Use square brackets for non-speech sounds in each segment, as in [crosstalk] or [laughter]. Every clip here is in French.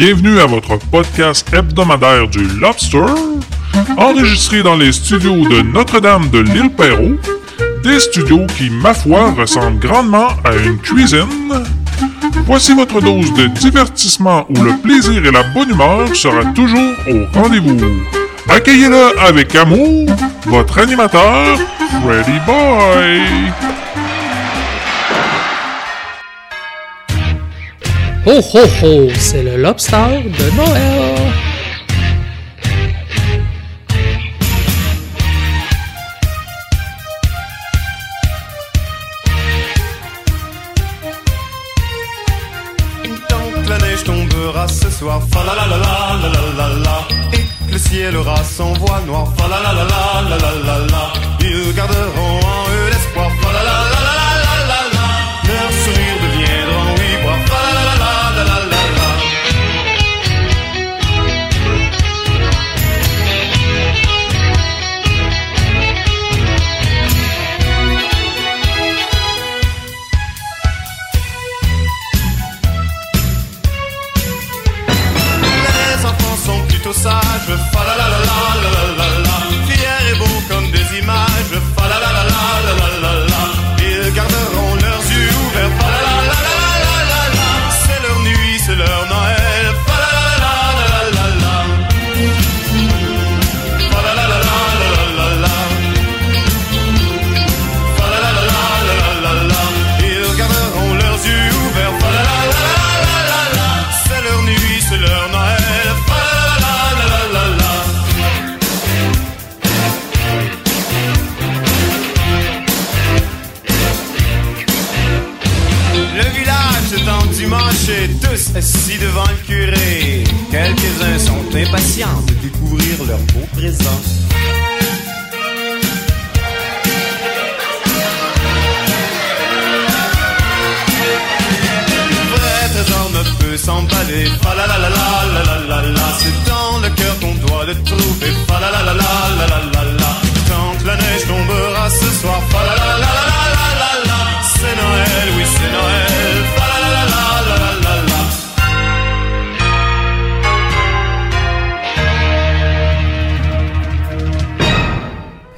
Bienvenue à votre podcast hebdomadaire du Lobster, enregistré dans les studios de Notre-Dame de l'île Perrault, des studios qui, ma foi, ressemblent grandement à une cuisine. Voici votre dose de divertissement où le plaisir et la bonne humeur sera toujours au rendez-vous. Accueillez-le avec amour, votre animateur, Freddy Boy. Ho ho c'est le lobster de Noël. Donc la neige tombera ce soir, fa la la la la la la la. Et le ciel aura son voile noir, fa la la la. Ils garderont en sages, fa la la la la la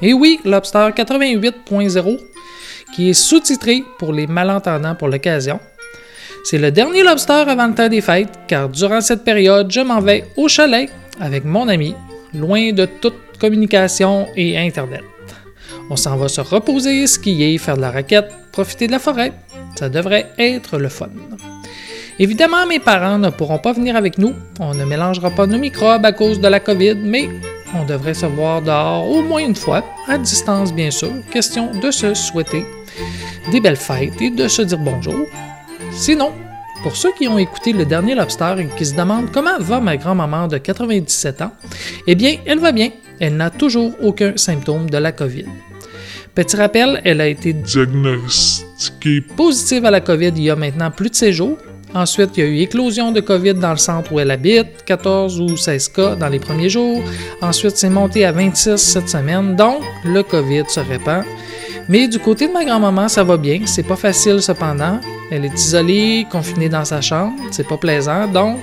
Et oui, Lobster 88.0, qui est sous-titré pour les malentendants pour l'occasion. C'est le dernier Lobster avant le temps des fêtes, car durant cette période, je m'en vais au chalet avec mon ami, loin de toute communication et Internet. On s'en va se reposer, skier, faire de la raquette, profiter de la forêt. Ça devrait être le fun. Évidemment, mes parents ne pourront pas venir avec nous. On ne mélangera pas nos microbes à cause de la COVID, mais on devrait se voir dehors au moins une fois, à distance bien sûr, question de se souhaiter des belles fêtes et de se dire bonjour. Sinon, pour ceux qui ont écouté le dernier Lobster et qui se demandent comment va ma grand-maman de 97 ans, eh bien, elle va bien. Elle n'a toujours aucun symptôme de la COVID. Petit rappel, elle a été Diagnostiqué positive à la COVID il y a maintenant plus de 16 jours. Ensuite, il y a eu éclosion de COVID dans le centre où elle habite, 14 ou 16 cas dans les premiers jours. Ensuite, c'est monté à 26 cette semaine, donc le COVID se répand. Mais du côté de ma grand-maman, ça va bien. C'est pas facile cependant. Elle est isolée, confinée dans sa chambre. C'est pas plaisant. Donc,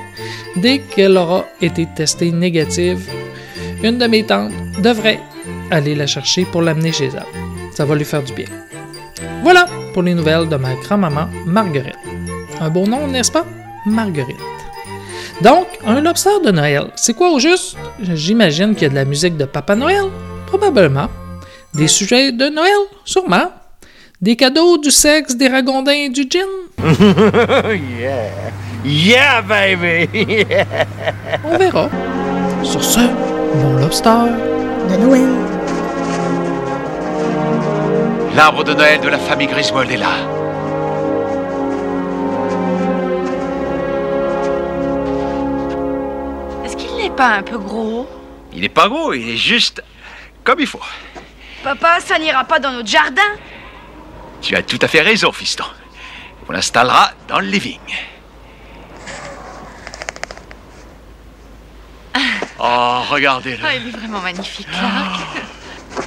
dès qu'elle aura été testée négative, une de mes tantes devrait aller la chercher pour l'amener chez elle. Ça va lui faire du bien. Voilà pour les nouvelles de ma grand-maman Marguerite. Un beau nom, n'est-ce pas? Marguerite. Donc, un lobster de Noël, c'est quoi au juste? J'imagine qu'il y a de la musique de Papa Noël, probablement. Des sujets de Noël, sûrement. Des cadeaux, du sexe, des ragondins et du gin. [laughs] yeah. Yeah, baby. [laughs] On verra. Sur ce, bon lobster. de Noël. L'arbre de Noël de la famille Griswold est là. Pas un peu gros Il n'est pas gros, il est juste comme il faut. Papa, ça n'ira pas dans notre jardin Tu as tout à fait raison, fiston. On l'installera dans le living. Oh, regardez-le. Ah, il est vraiment magnifique, Clark.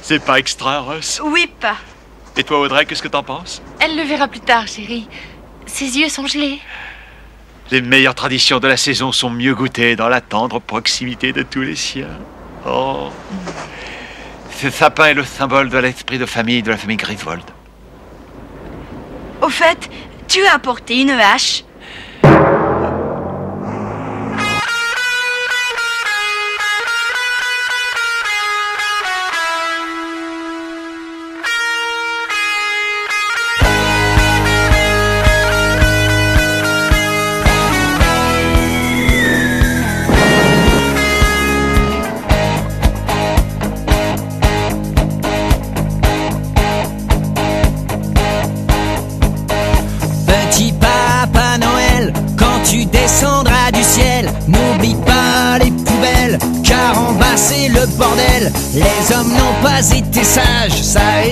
C'est pas extra, Ross. Oui, pas. Et toi, Audrey, qu'est-ce que t'en penses? Elle le verra plus tard, chérie. Ses yeux sont gelés. Les meilleures traditions de la saison sont mieux goûtées dans la tendre proximité de tous les siens. Oh. Ce sapin est le symbole de l'esprit de famille de la famille Griswold. Au fait, tu as apporté une hache.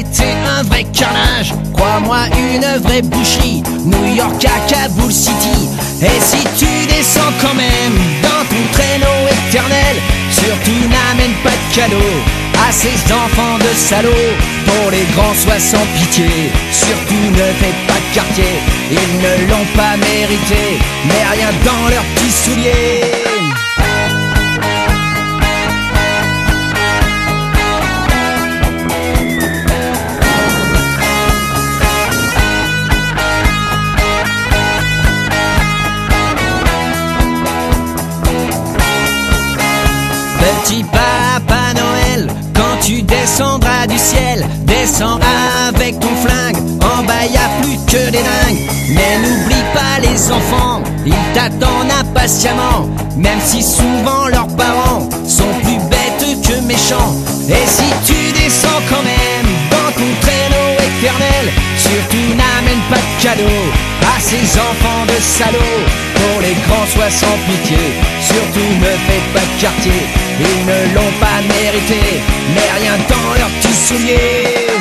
Été un vrai carnage. Crois-moi, une vraie boucherie, New York à Kaboul City. Et si tu descends quand même dans ton traîneau éternel, surtout n'amène pas de cadeaux à ces enfants de salauds. Pour les grands, sois sans pitié. Surtout ne fais pas de quartier. Ils ne l'ont pas mérité. Mais rien dans leurs petits souliers. Tu descendras du ciel, descends avec ton flingue. En bas y a plus que des dingues. Mais n'oublie pas les enfants, ils t'attendent impatiemment. Même si souvent leurs parents sont plus bêtes que méchants. Et si tu descends quand même dans ton traîneau éternel, surtout n'amène pas de cadeaux ces enfants de salauds. Pour les grands, sois sans pitié. Surtout ne fais pas de quartier. Ils ne l'ont pas mérité. Mais rien dans leurs petits souliers.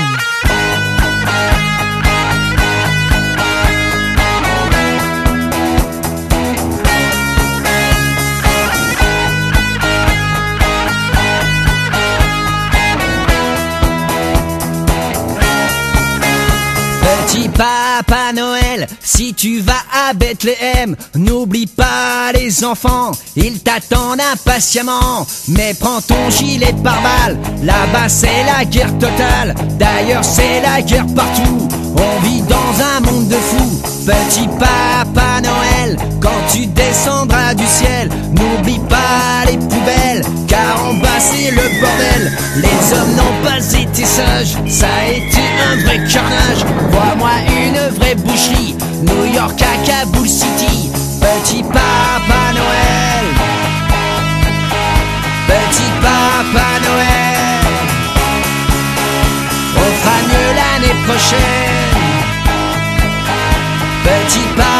Petit Papa si tu vas à Bethléem, n'oublie pas les enfants, ils t'attendent impatiemment. Mais prends ton gilet pare-balles, là-bas c'est la guerre totale. D'ailleurs c'est la guerre partout, on vit dans un monde de fous. Petit Papa Noël, quand tu descendras du ciel, n'oublie pas les poubelles, car en bas c'est le bordel. Les hommes n'ont pas été sages, ça a été un vrai carnage. Vois-moi une vraie boucherie, New York à Kaboul City. Petit Papa Noël, Petit Papa Noël, on fera mieux l'année prochaine. Petit Papa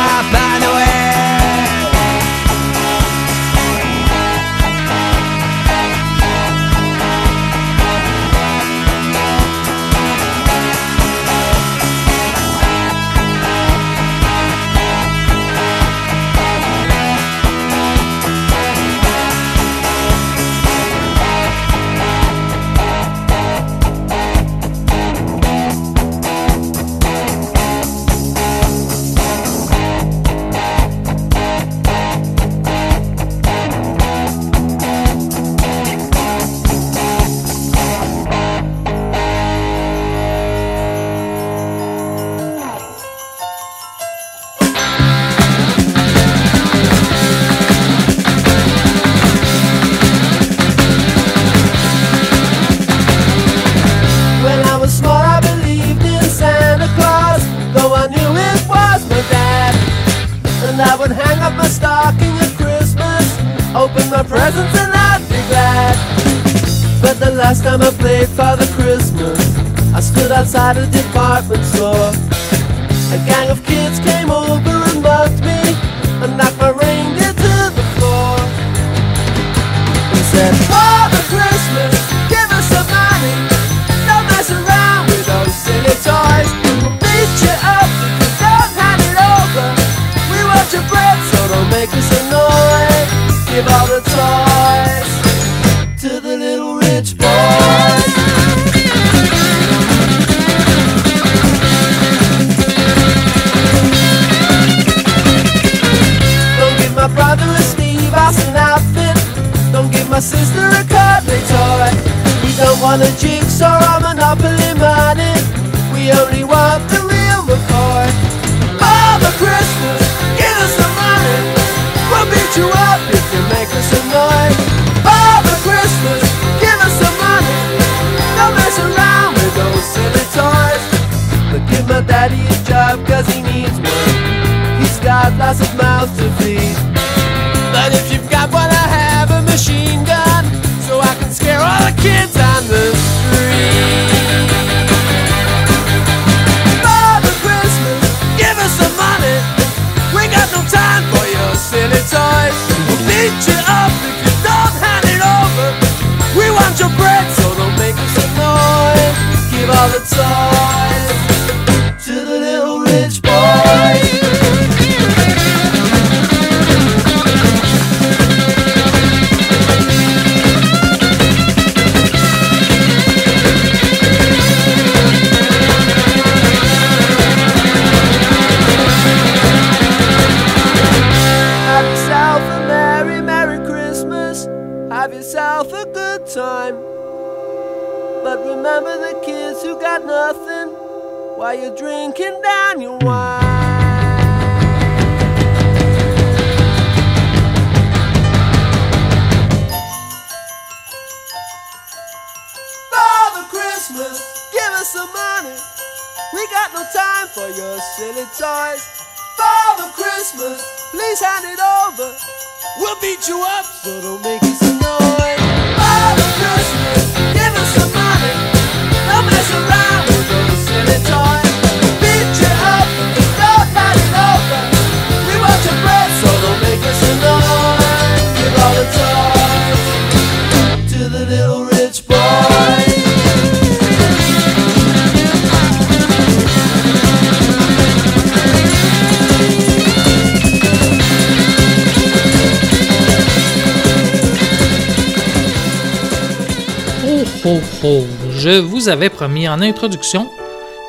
vous avais promis en introduction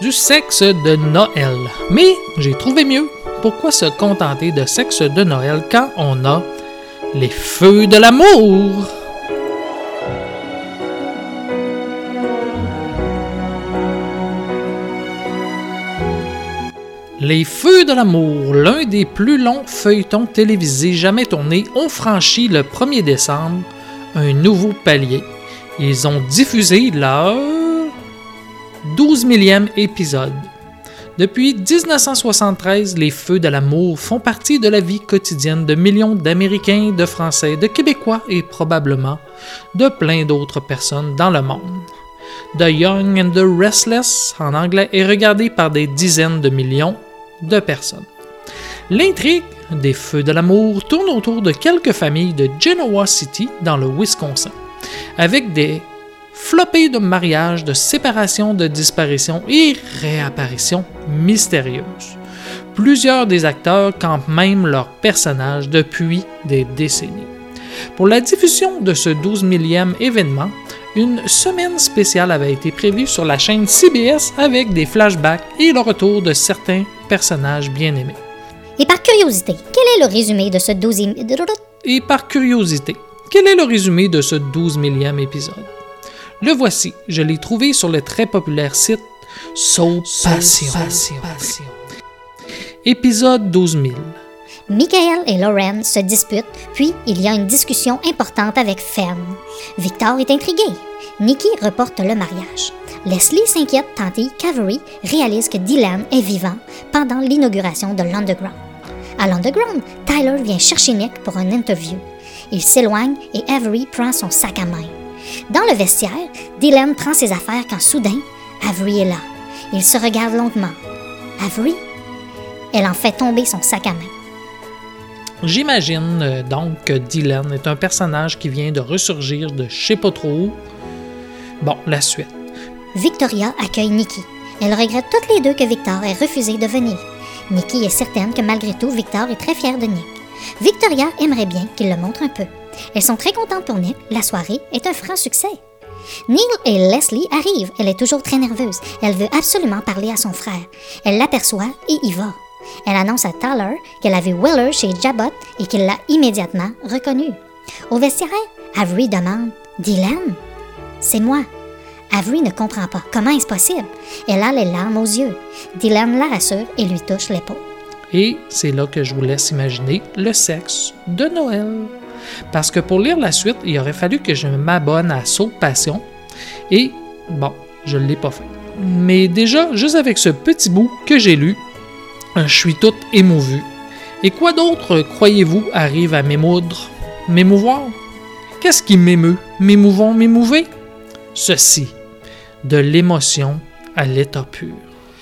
du sexe de Noël. Mais j'ai trouvé mieux. Pourquoi se contenter de sexe de Noël quand on a les feux de l'amour? Les Feux de l'amour, l'un des plus longs feuilletons télévisés jamais tournés, ont franchi le 1er décembre un nouveau palier. Ils ont diffusé leur 12 millième épisode. Depuis 1973, les Feux de l'amour font partie de la vie quotidienne de millions d'Américains, de Français, de Québécois et probablement de plein d'autres personnes dans le monde. The Young and the Restless en anglais est regardé par des dizaines de millions de personnes. L'intrigue des Feux de l'amour tourne autour de quelques familles de Genoa City dans le Wisconsin, avec des flopées de mariages, de séparations, de disparitions et réapparitions mystérieuses. Plusieurs des acteurs campent même leurs personnages depuis des décennies. Pour la diffusion de ce 12 millième événement, une semaine spéciale avait été prévue sur la chaîne CBS avec des flashbacks et le retour de certains personnages bien aimés. Et par curiosité, quel est le résumé de ce 12 Et par curiosité, quel est le résumé de ce 12 millième épisode? Le voici, je l'ai trouvé sur le très populaire site Soul Passion. Épisode 12 000. Michael et Lauren se disputent, puis il y a une discussion importante avec Fern. Victor est intrigué. Nikki reporte le mariage. Leslie s'inquiète tandis qu'Avery réalise que Dylan est vivant pendant l'inauguration de l'Underground. À l'Underground, Tyler vient chercher Nick pour une interview. Il s'éloigne et Avery prend son sac à main. Dans le vestiaire, Dylan prend ses affaires quand soudain, Avery est là. Ils se regardent longuement. Avery? Elle en fait tomber son sac à main. J'imagine euh, donc que Dylan est un personnage qui vient de ressurgir de je sais pas trop où. Bon, la suite. Victoria accueille Nikki. Elle regrette toutes les deux que Victor ait refusé de venir. Nikki est certaine que malgré tout, Victor est très fier de Nick. Victoria aimerait bien qu'il le montre un peu. Elles sont très contentes pour Nick. La soirée est un franc succès. Neil et Leslie arrivent. Elle est toujours très nerveuse. Elle veut absolument parler à son frère. Elle l'aperçoit et y va. Elle annonce à Tyler qu'elle a vu chez Jabot et qu'il l'a immédiatement reconnu. Au vestiaire, Avery demande Dylan C'est moi. Avery ne comprend pas. Comment est-ce possible? Elle a les larmes aux yeux. Dylan la rassure et lui touche l'épaule. Et c'est là que je vous laisse imaginer le sexe de Noël. Parce que pour lire la suite, il aurait fallu que je m'abonne à Saut Passion. Et bon, je ne l'ai pas fait. Mais déjà, juste avec ce petit bout que j'ai lu, je suis tout émouvu. Et quoi d'autre, croyez-vous, arrive à m'émoudre? M'émouvoir? Qu'est-ce qui m'émeut? M'émouvons, m'émouver? Ceci, de l'émotion à l'état pur.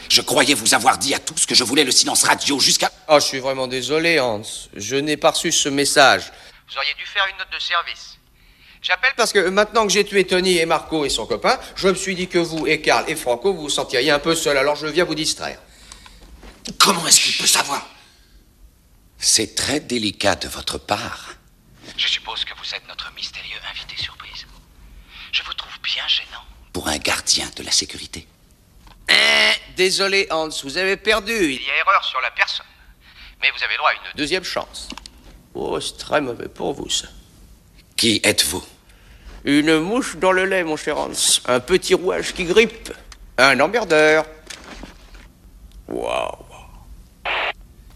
Je croyais vous avoir dit à tous que je voulais le silence radio jusqu'à... Oh, je suis vraiment désolé, Hans. Je n'ai pas reçu ce message. Vous auriez dû faire une note de service. J'appelle parce que maintenant que j'ai tué Tony et Marco et son copain, je me suis dit que vous et Karl et Franco vous vous sentiriez un peu seul, alors je viens vous distraire. Comment est-ce qu'il peut savoir? C'est très délicat de votre part. Je suppose que vous êtes notre mystérieux invité surprise. Je vous trouve bien gênant. Pour un gardien de la sécurité. Eh, désolé, Hans, vous avez perdu. Il y a erreur sur la personne. Mais vous avez droit à une deuxième chance. Oh, c'est très mauvais pour vous, ça. Qui êtes-vous? Une mouche dans le lait, mon cher Hans. Un petit rouage qui grippe. Un emmerdeur. Waouh.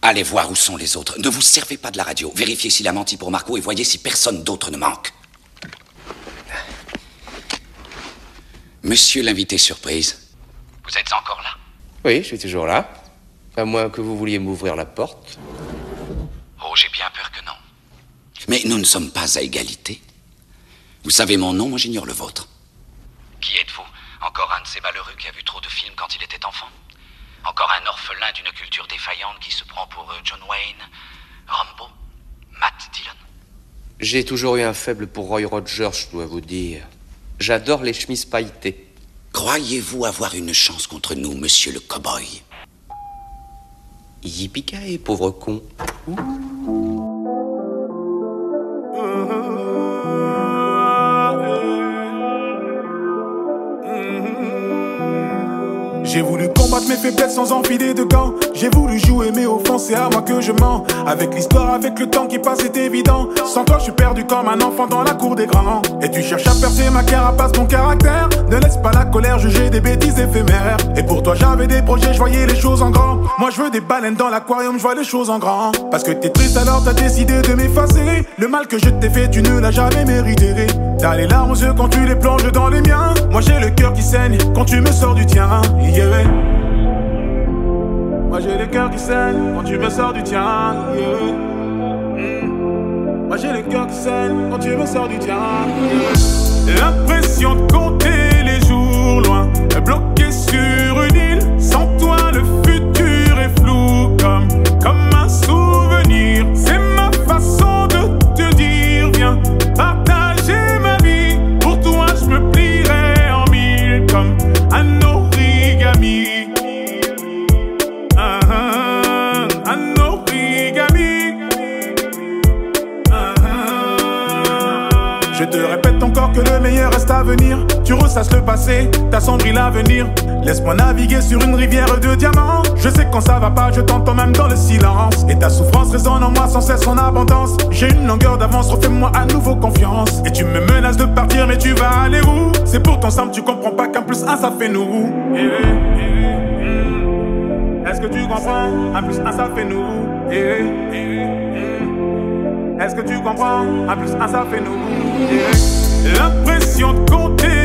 Allez voir où sont les autres. Ne vous servez pas de la radio. Vérifiez s'il a menti pour Marco et voyez si personne d'autre ne manque. Monsieur l'invité surprise. Vous êtes encore là? Oui, je suis toujours là. À moins que vous vouliez m'ouvrir la porte. Oh, j'ai bien peur que non. Mais nous ne sommes pas à égalité. Vous savez mon nom, moi j'ignore le vôtre. Qui êtes-vous? Encore un de ces malheureux qui a vu trop de films quand il était enfant? Encore un orphelin d'une culture défaillante qui se prend pour John Wayne, Rambo, Matt Dillon J'ai toujours eu un faible pour Roy Rogers, je dois vous dire. J'adore les chemises pailletées. Croyez-vous avoir une chance contre nous, monsieur le cow-boy? Yippee pauvre con. J'ai mes faiblesses sans enfiler de gants. J'ai voulu jouer mais au fond c'est à moi que je mens. Avec l'histoire, avec le temps qui passe, c'est évident. Sans toi, je suis perdu comme un enfant dans la cour des grands. Et tu cherches à percer ma carapace, mon caractère. Ne laisse pas la colère juger des bêtises éphémères. Et pour toi, j'avais des projets, je voyais les choses en grand. Moi, je veux des baleines dans l'aquarium, je vois les choses en grand. Parce que t'es triste alors t'as décidé de m'effacer. Le mal que je t'ai fait, tu ne l'as jamais mérité. T'as les larmes aux yeux quand tu les plonges dans les miens. Moi, j'ai le cœur qui saigne quand tu me sors du tien. Yeah. Moi j'ai le cœur qui saigne quand tu me sors du tien. yeah. Mm. Moi j'ai le cœur qui saigne quand tu me sors du tien. L'impression de compter les jours loin, bloqué sur une île. Sans toi le futur est flou comme comme un souvenir. C'est ma façon de te dire viens partager ma vie. Pour toi je me plierai en mille comme un que le meilleur reste à venir. Tu ressasses le passé, t'assombris l'avenir. Laisse-moi naviguer sur une rivière de diamants. Je sais quand ça va pas, je t'entends même dans le silence. Et ta souffrance résonne en moi sans cesse en abondance. J'ai une longueur d'avance, refais-moi à nouveau confiance. Et tu me menaces de partir, mais tu vas aller où? C'est pour ton simple, tu comprends pas qu'un plus un ça fait nous. Eh, eh, mm. Est-ce que tu comprends? Un plus un ça fait nous. Eh, eh, mm. Est-ce que tu comprends? Un plus un ça fait nous. L'impression de compter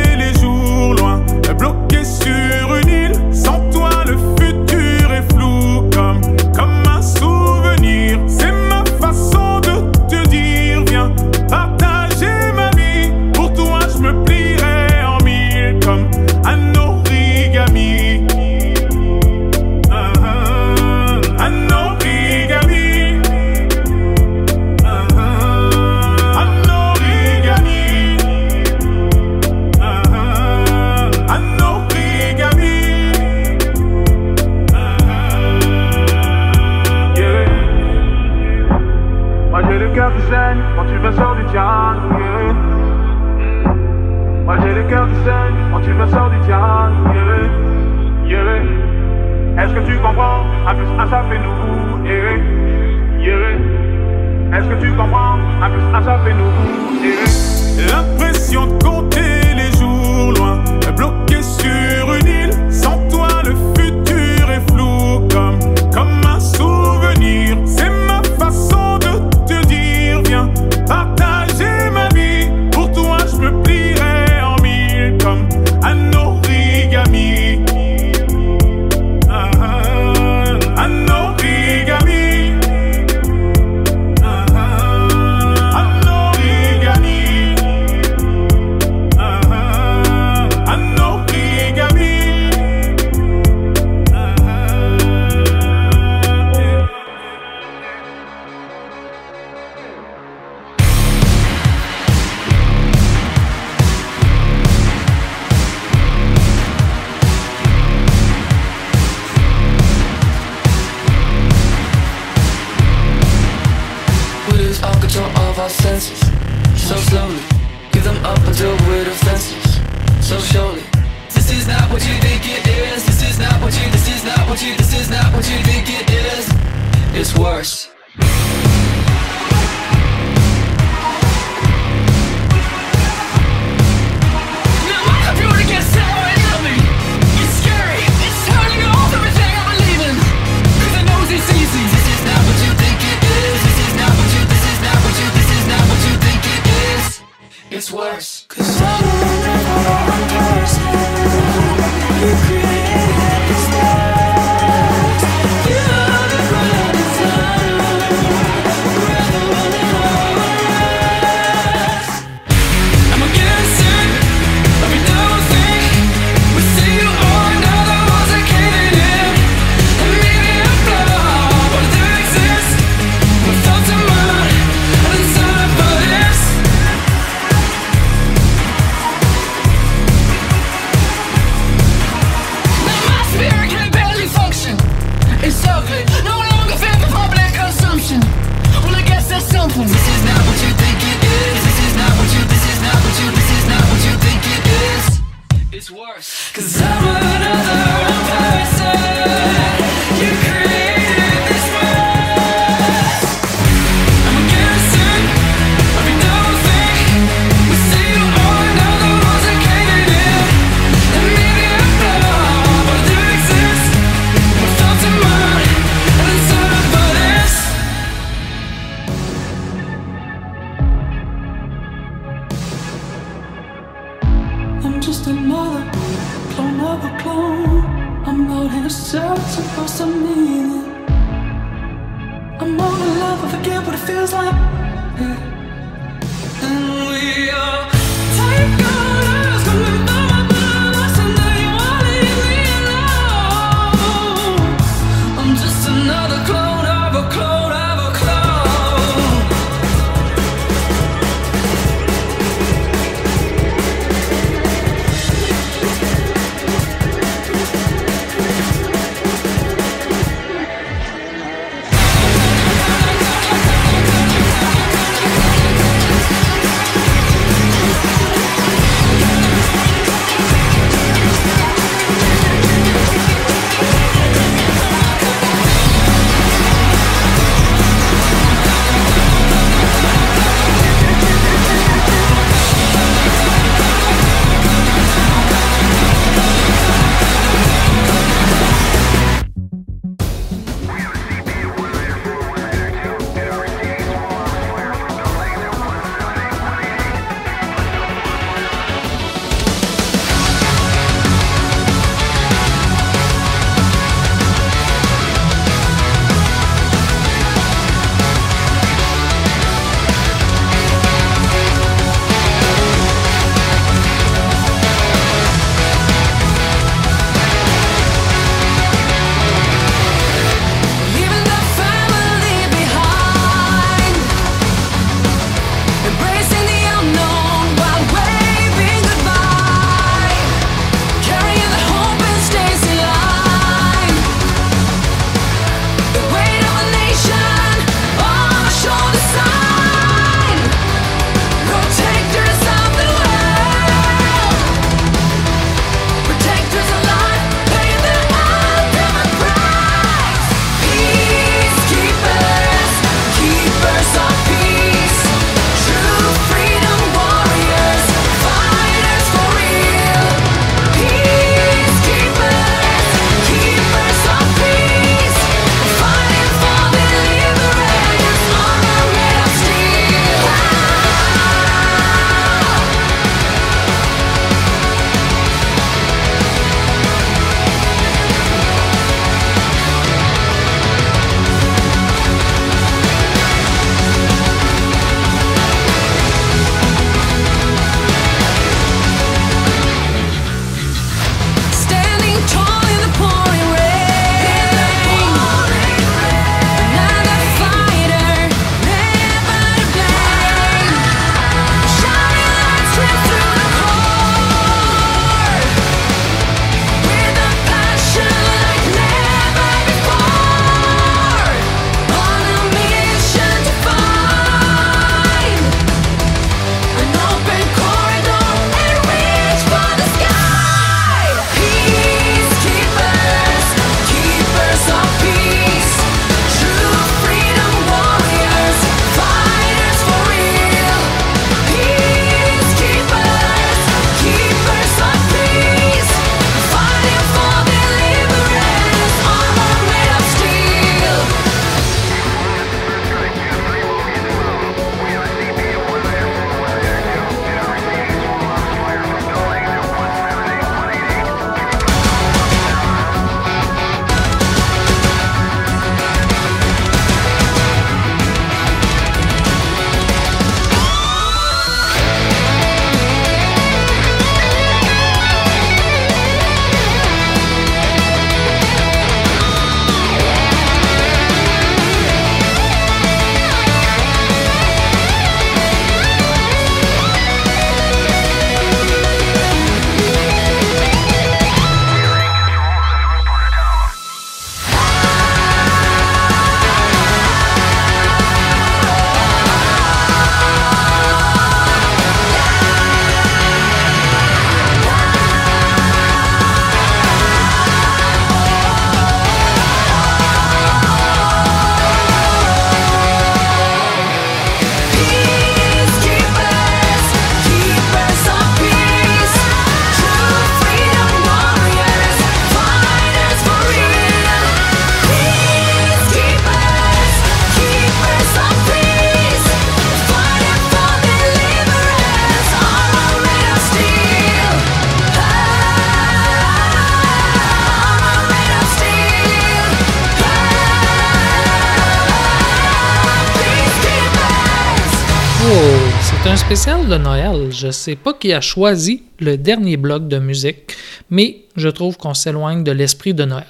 spécial de Noël. Je sais pas qui a choisi le dernier bloc de musique, mais je trouve qu'on s'éloigne de l'esprit de Noël.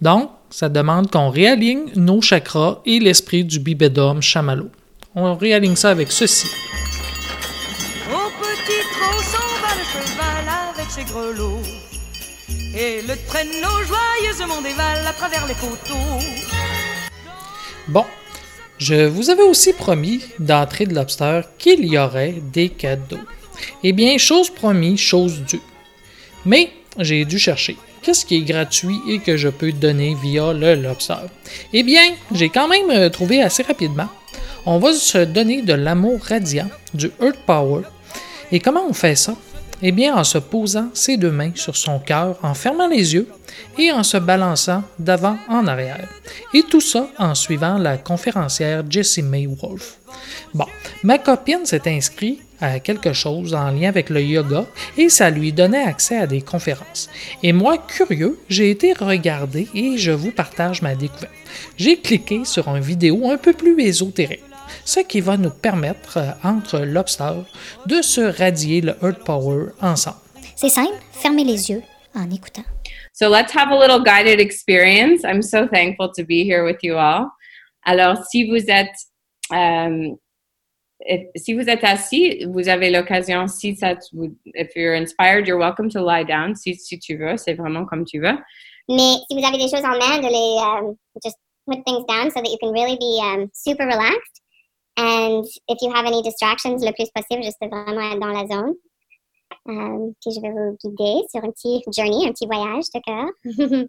Donc, ça demande qu'on réaligne nos chakras et l'esprit du bibédome chamallow. On réaligne ça avec ceci. Au petit trot s'en va le cheval avec ses grelots. Et le traîneau joyeusement dévale à travers les coteaux. Bon, je vous avais aussi promis d'entrée de Lobster qu'il y aurait des cadeaux. Eh bien, chose promis, chose due. Mais j'ai dû chercher. Qu'est-ce qui est gratuit et que je peux donner via le Lobster? Eh bien, j'ai quand même euh, trouvé assez rapidement. On va se donner de l'amour radiant, du Earth Power. Et comment on fait ça? Eh bien, en se posant ses deux mains sur son cœur, en fermant les yeux et en se balançant d'avant en arrière. Et tout ça en suivant la conférencière Jessie May Wolf. Bon, ma copine s'est inscrite à quelque chose en lien avec le yoga et ça lui donnait accès à des conférences. Et moi, curieux, j'ai été regarder et je vous partage ma découverte. J'ai cliqué sur une vidéo un peu plus ésotérique ce qui va nous permettre, euh, entre Lobster, de se radier le Earth Power ensemble. C'est simple, fermez les yeux en écoutant. So let's have a little guided experience. I'm so thankful to be here with you all. Alors, si vous êtes, euh, if- si vous êtes assis, vous avez l'occasion, si ça, if you're inspired, you're welcome to lie down. Si, si tu veux, c'est vraiment comme tu veux. Mais si vous avez des choses en main, de les um, just put things down so that you can really be um, super relaxed. And if you have any distractions, le plus possible, juste vraiment être dans la zone. Um, puis je vais vous guider sur un petit journey, un petit voyage de cœur. [laughs]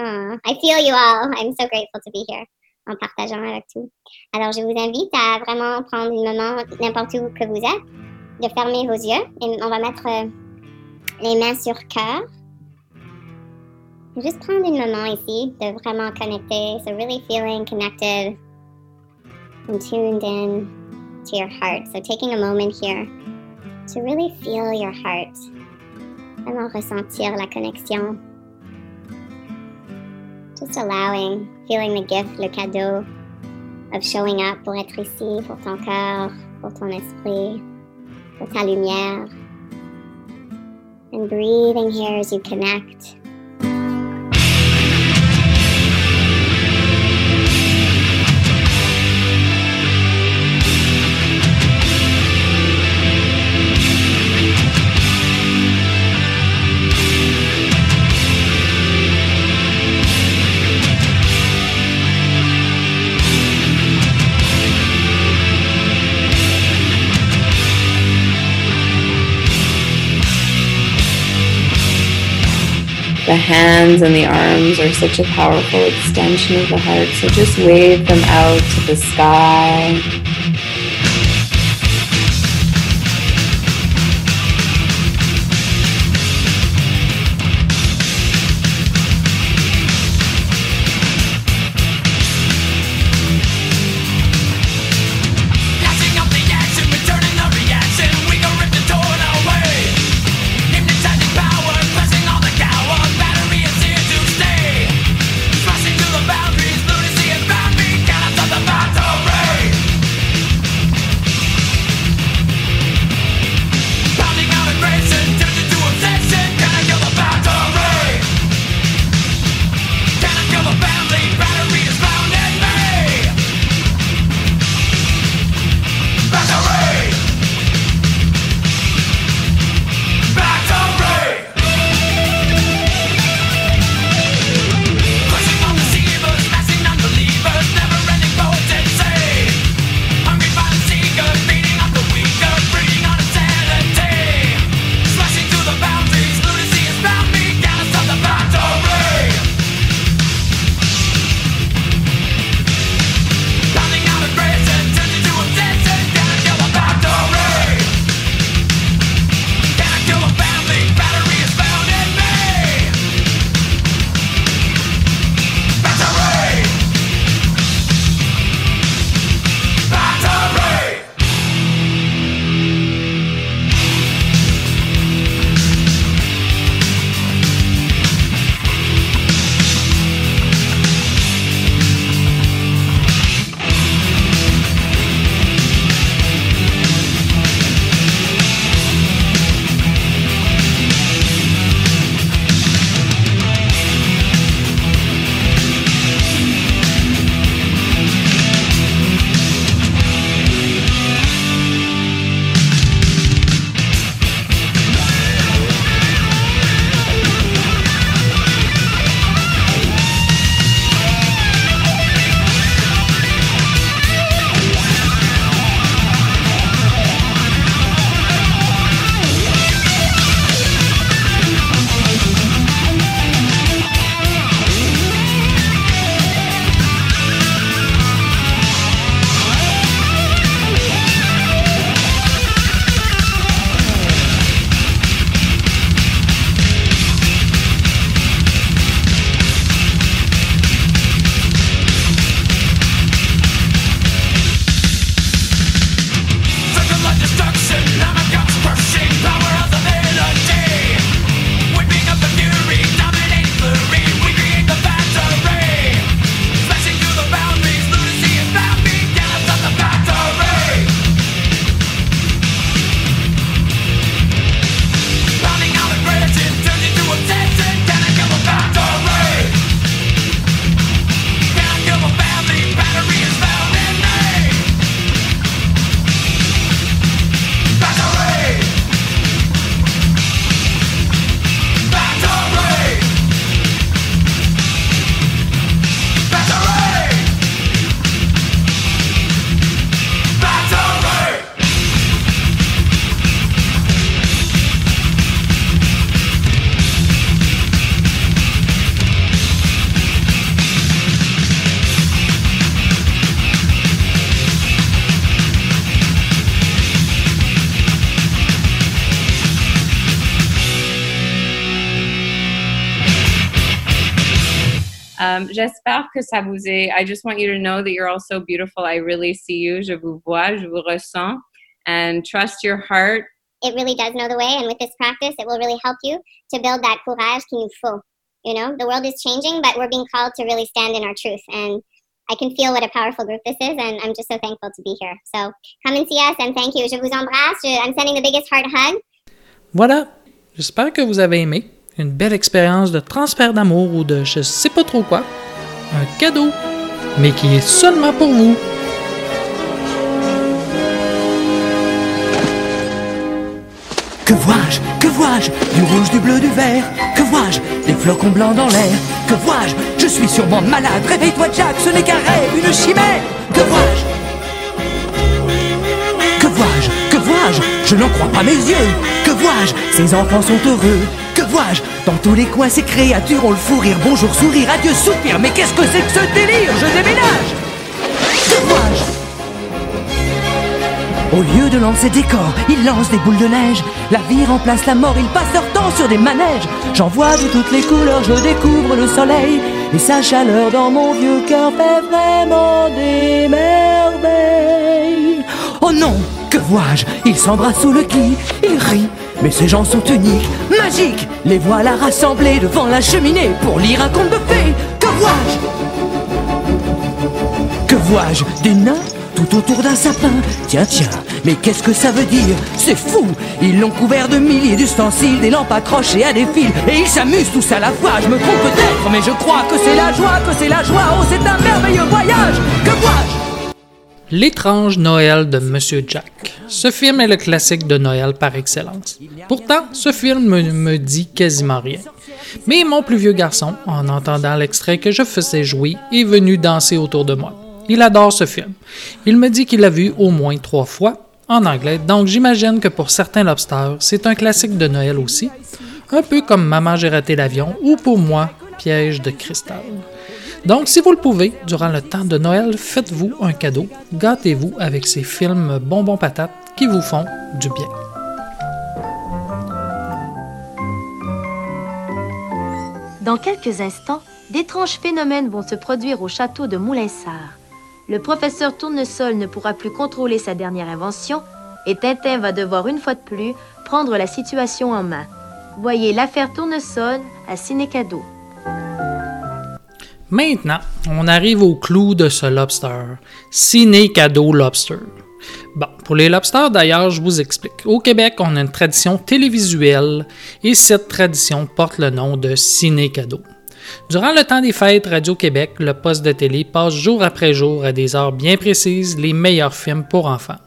Ah, I feel you all. I'm so grateful to be here en partageant avec tout. Alors, je vous invite à vraiment prendre un moment, n'importe où que vous êtes, de fermer vos yeux et on va mettre euh, les mains sur cœur. Juste prendre un moment ici de vraiment connecter, so really feeling connected and tuned in to your heart. So taking a moment here to really feel your heart. Vraiment ressentir la connexion. Just allowing, feeling the gift, le cadeau of showing up pour être ici, pour ton cœur, pour ton esprit, pour ta lumière. And breathing here as you connect. The hands and the arms are such a powerful extension of the heart. So just wave them out to the sky. J'espère ça vous est. I just want you to know that you're all so beautiful. I really see you. Je vous vois, je vous ressens. And trust your heart. It really does know the way, and with this practice, it will really help you to build that courage qu'il nous faut. You know, the world is changing, but we're being called to really stand in our truth. And I can feel what a powerful group this is, and I'm just so thankful to be here. So come and see us, and thank you. Je vous embrasse. Je- I'm sending the biggest heart hug. Voilà, j'espère que vous avez aimé. Une belle expérience de transfert d'amour ou de je sais pas trop quoi. Un cadeau, mais qui est seulement pour vous. Que vois-je Que vois-je? Du rouge, du bleu, du vert. Que vois-je? Des flocons blancs dans l'air. Que vois-je? Je suis sûrement malade. Réveille-toi Jack, ce n'est qu'un rêve, une chimère. Que vois-je? Que vois-je? Que vois-je? Je n'en crois pas mes yeux. Que vois-je? Ces enfants sont heureux Dans tous les coins ces créatures ont le fou rire Bonjour sourire, adieu soupir Mais qu'est-ce que c'est que ce délire? Je déménage au lieu de lancer des corps, ils lancent des boules de neige. La vie remplace la mort, ils passent leur temps sur des manèges. J'en vois de toutes les couleurs, je découvre le soleil. Et sa chaleur dans mon vieux cœur fait vraiment des merveilles. Oh non, que vois-je? Ils s'embrassent sous le gui, ils rient. Mais ces gens sont uniques, magiques. Les voilà rassemblés devant la cheminée pour lire un conte de fées. Que vois-je? Que vois-je Des nains tout autour d'un sapin? Tiens, tiens, mais qu'est-ce que ça veut dire? C'est fou Ils l'ont couvert de milliers d'ustensiles, des lampes accrochées à des fils, et ils s'amusent tous à la fois. Je me trompe peut-être, mais je crois que c'est la joie, que c'est la joie. Oh, c'est un merveilleux voyage Que vois-je? L'étrange Noël de Monsieur Jack. Ce film est le classique de Noël par excellence. Pourtant, ce film me, me dit quasiment rien. Mais mon plus vieux garçon, en entendant l'extrait que je faisais jouer, est venu danser autour de moi. Il adore ce film. Il me dit qu'il l'a vu au moins trois fois en anglais, donc j'imagine que pour certains lobsters, c'est un classique de Noël aussi, un peu comme Maman j'ai raté l'avion ou pour moi, Piège de cristal. Donc, si vous le pouvez, durant le temps de Noël, faites-vous un cadeau, gâtez-vous avec ces films bonbons patates qui vous font du bien. Dans quelques instants, d'étranges phénomènes vont se produire au château de Moulinsart. Le professeur Tournesol ne pourra plus contrôler sa dernière invention et Tintin va devoir une fois de plus prendre la situation en main. Voyez l'affaire Tournesol à Cinécado. Maintenant, on arrive au clou de ce lobster. Ciné cadeau lobster. Bon, pour les lobsters d'ailleurs, je vous explique. Au Québec, on a une tradition télévisuelle et cette tradition porte le nom de ciné cadeau. Durant le temps des fêtes, Radio-Québec, le poste de télé passe jour après jour à des heures bien précises les meilleurs films pour enfants.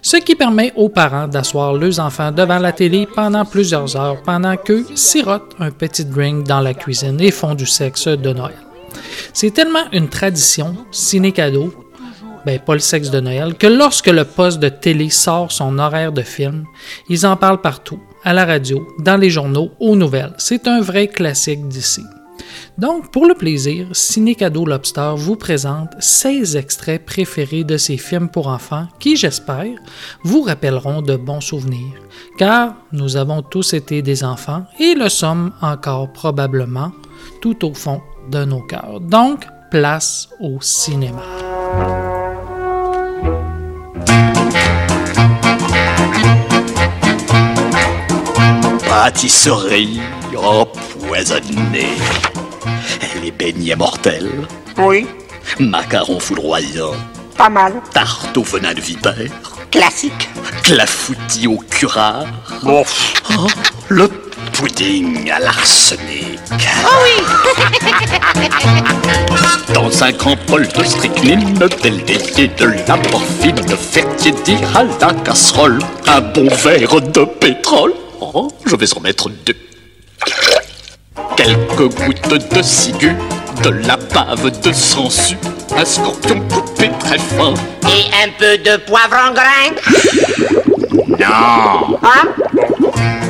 Ce qui permet aux parents d'asseoir leurs enfants devant la télé pendant plusieurs heures pendant qu'eux sirotent un petit drink dans la cuisine et font du sexe de Noël. C'est tellement une tradition, ciné-cadeau, ben pas le sexe de Noël, que lorsque le poste de télé sort son horaire de film, ils en parlent partout, à la radio, dans les journaux, aux nouvelles. C'est un vrai classique d'ici. Donc, pour le plaisir, Ciné Cadeau Lobster vous présente 16 extraits préférés de ces films pour enfants qui, j'espère, vous rappelleront de bons souvenirs. Car nous avons tous été des enfants et le sommes encore probablement tout au fond de nos cœurs. Donc, place au cinéma. Pâtisserie empoisonnée. Les beignets mortels. Oui, Macarons foudroyants. pas mal. Tarte au venin de vipère. Classique. Clafoutis au curare. Bon. Oh, le pudding à l'arsenic. Oh oui [laughs] Dans un grand bol de strychnine, de la morphine, faire tiédir à la casserole, un bon verre de pétrole. Oh, je vais en mettre deux. Quelques gouttes de ciguë, de la bave de sangsue, un scorpion coupé très fin. Et un peu de poivre en grain Non Hein?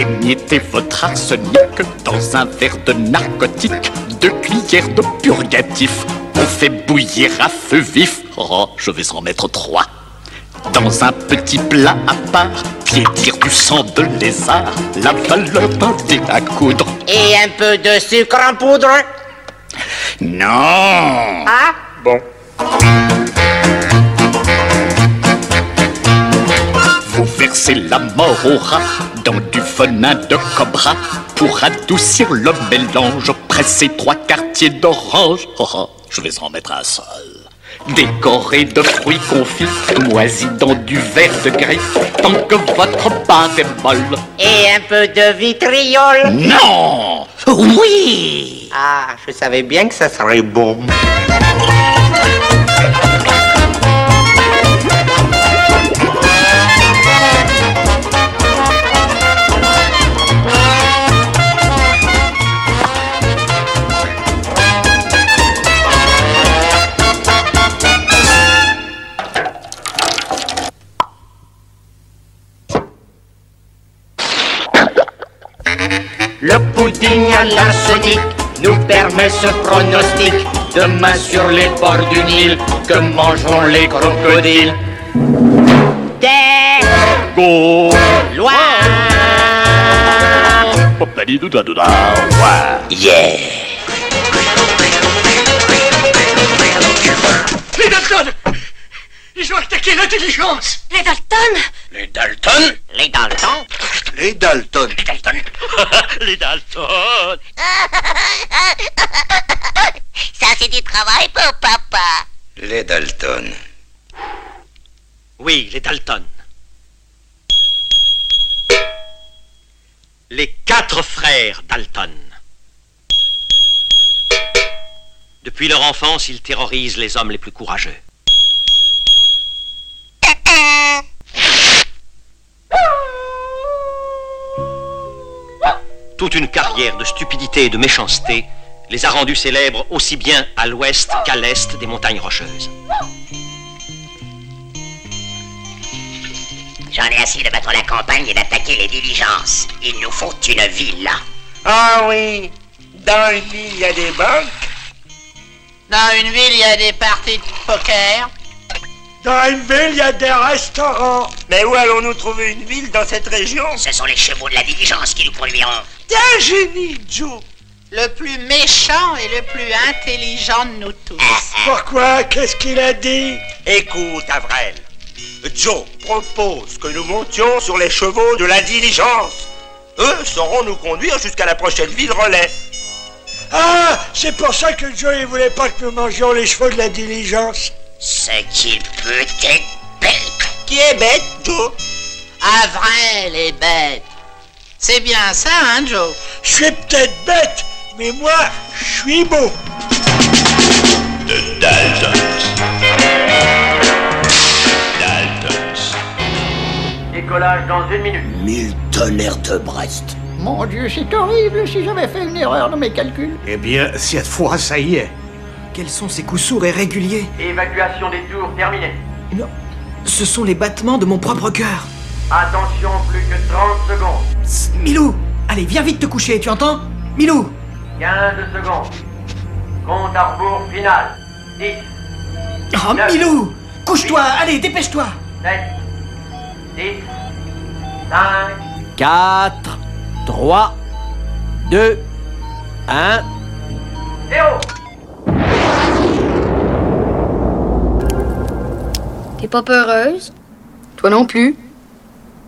Émiettez votre arsenic dans un verre de narcotique, deux cuillères de purgatif. On fait bouillir à feu vif. Oh, je vais en mettre trois. Dans un petit plat à part, pied tire du sang de lézard, la valeur d'un dé à coudre. Et un peu de sucre en poudre Non Ah Bon. Vous versez la mort au rat dans du venin de cobra pour adoucir le mélange. Pressez trois quartiers d'orange. Oh, oh, je vais en mettre un seul. Décoré de fruits confits, moisis dans du verre de gris, tant que votre barre est molle. Et un peu de vitriol Non Oui Ah, je savais bien que ça serait bon. Le pudding à l'arsenic nous permet ce pronostic. Demain sur les bords du Nil, que mangeront les crocodiles? Des. Yeah Les Dalton Ils ont attaqué la diligence Les Dalton Les Dalton? Les Dalton Les Dalton. Les Dalton [laughs] Les Dalton Ça c'est du travail pour papa Les Dalton. Oui, les Dalton. Les quatre frères Dalton. Depuis leur enfance, ils terrorisent les hommes les plus courageux. Toute une carrière de stupidité et de méchanceté les a rendus célèbres aussi bien à l'ouest qu'à l'est des montagnes rocheuses. J'en ai assez de battre la campagne et d'attaquer les diligences. Il nous faut une ville. Ah oui, dans une ville, il y a des banques. Dans une ville, il y a des parties de poker. Dans une ville, il y a des restaurants. Mais où allons-nous trouver une ville dans cette région? Ce sont les chevaux de la diligence qui nous conduiront. T'es un génie, Joe. Le plus méchant et le plus intelligent de nous tous. Pourquoi? Qu'est-ce qu'il a dit? Écoute, Avril. Joe propose que nous montions sur les chevaux de la diligence. Eux sauront nous conduire jusqu'à la prochaine ville relais. Ah, c'est pour ça que Joe ne voulait pas que nous mangions les chevaux de la diligence. Ce qu'il peut être bête. Qui est bête, Joe? Avril est bête. C'est bien ça, hein, Joe? Je suis peut-être bête, mais moi, je suis beau. The Daltons. Daltons. Décollage dans une minute. Mille tonnerres de Brest. Mon Dieu, c'est horrible si j'avais fait une erreur dans mes calculs. Eh bien, cette fois, ça y est. Quels sont ces coups sourds et réguliers Évacuation des tours terminée. Non, ce sont les battements de mon propre cœur. Attention, plus que 30 secondes. Psst, Milou Allez, viens vite te coucher, tu entends? Milou 15 secondes. Compte à rebours final. 10, Oh. Milou Couche-toi, allez, dépêche-toi 7, 6, 5, 4, 3, 2, 1... 0. Pas peureuse? Toi non plus.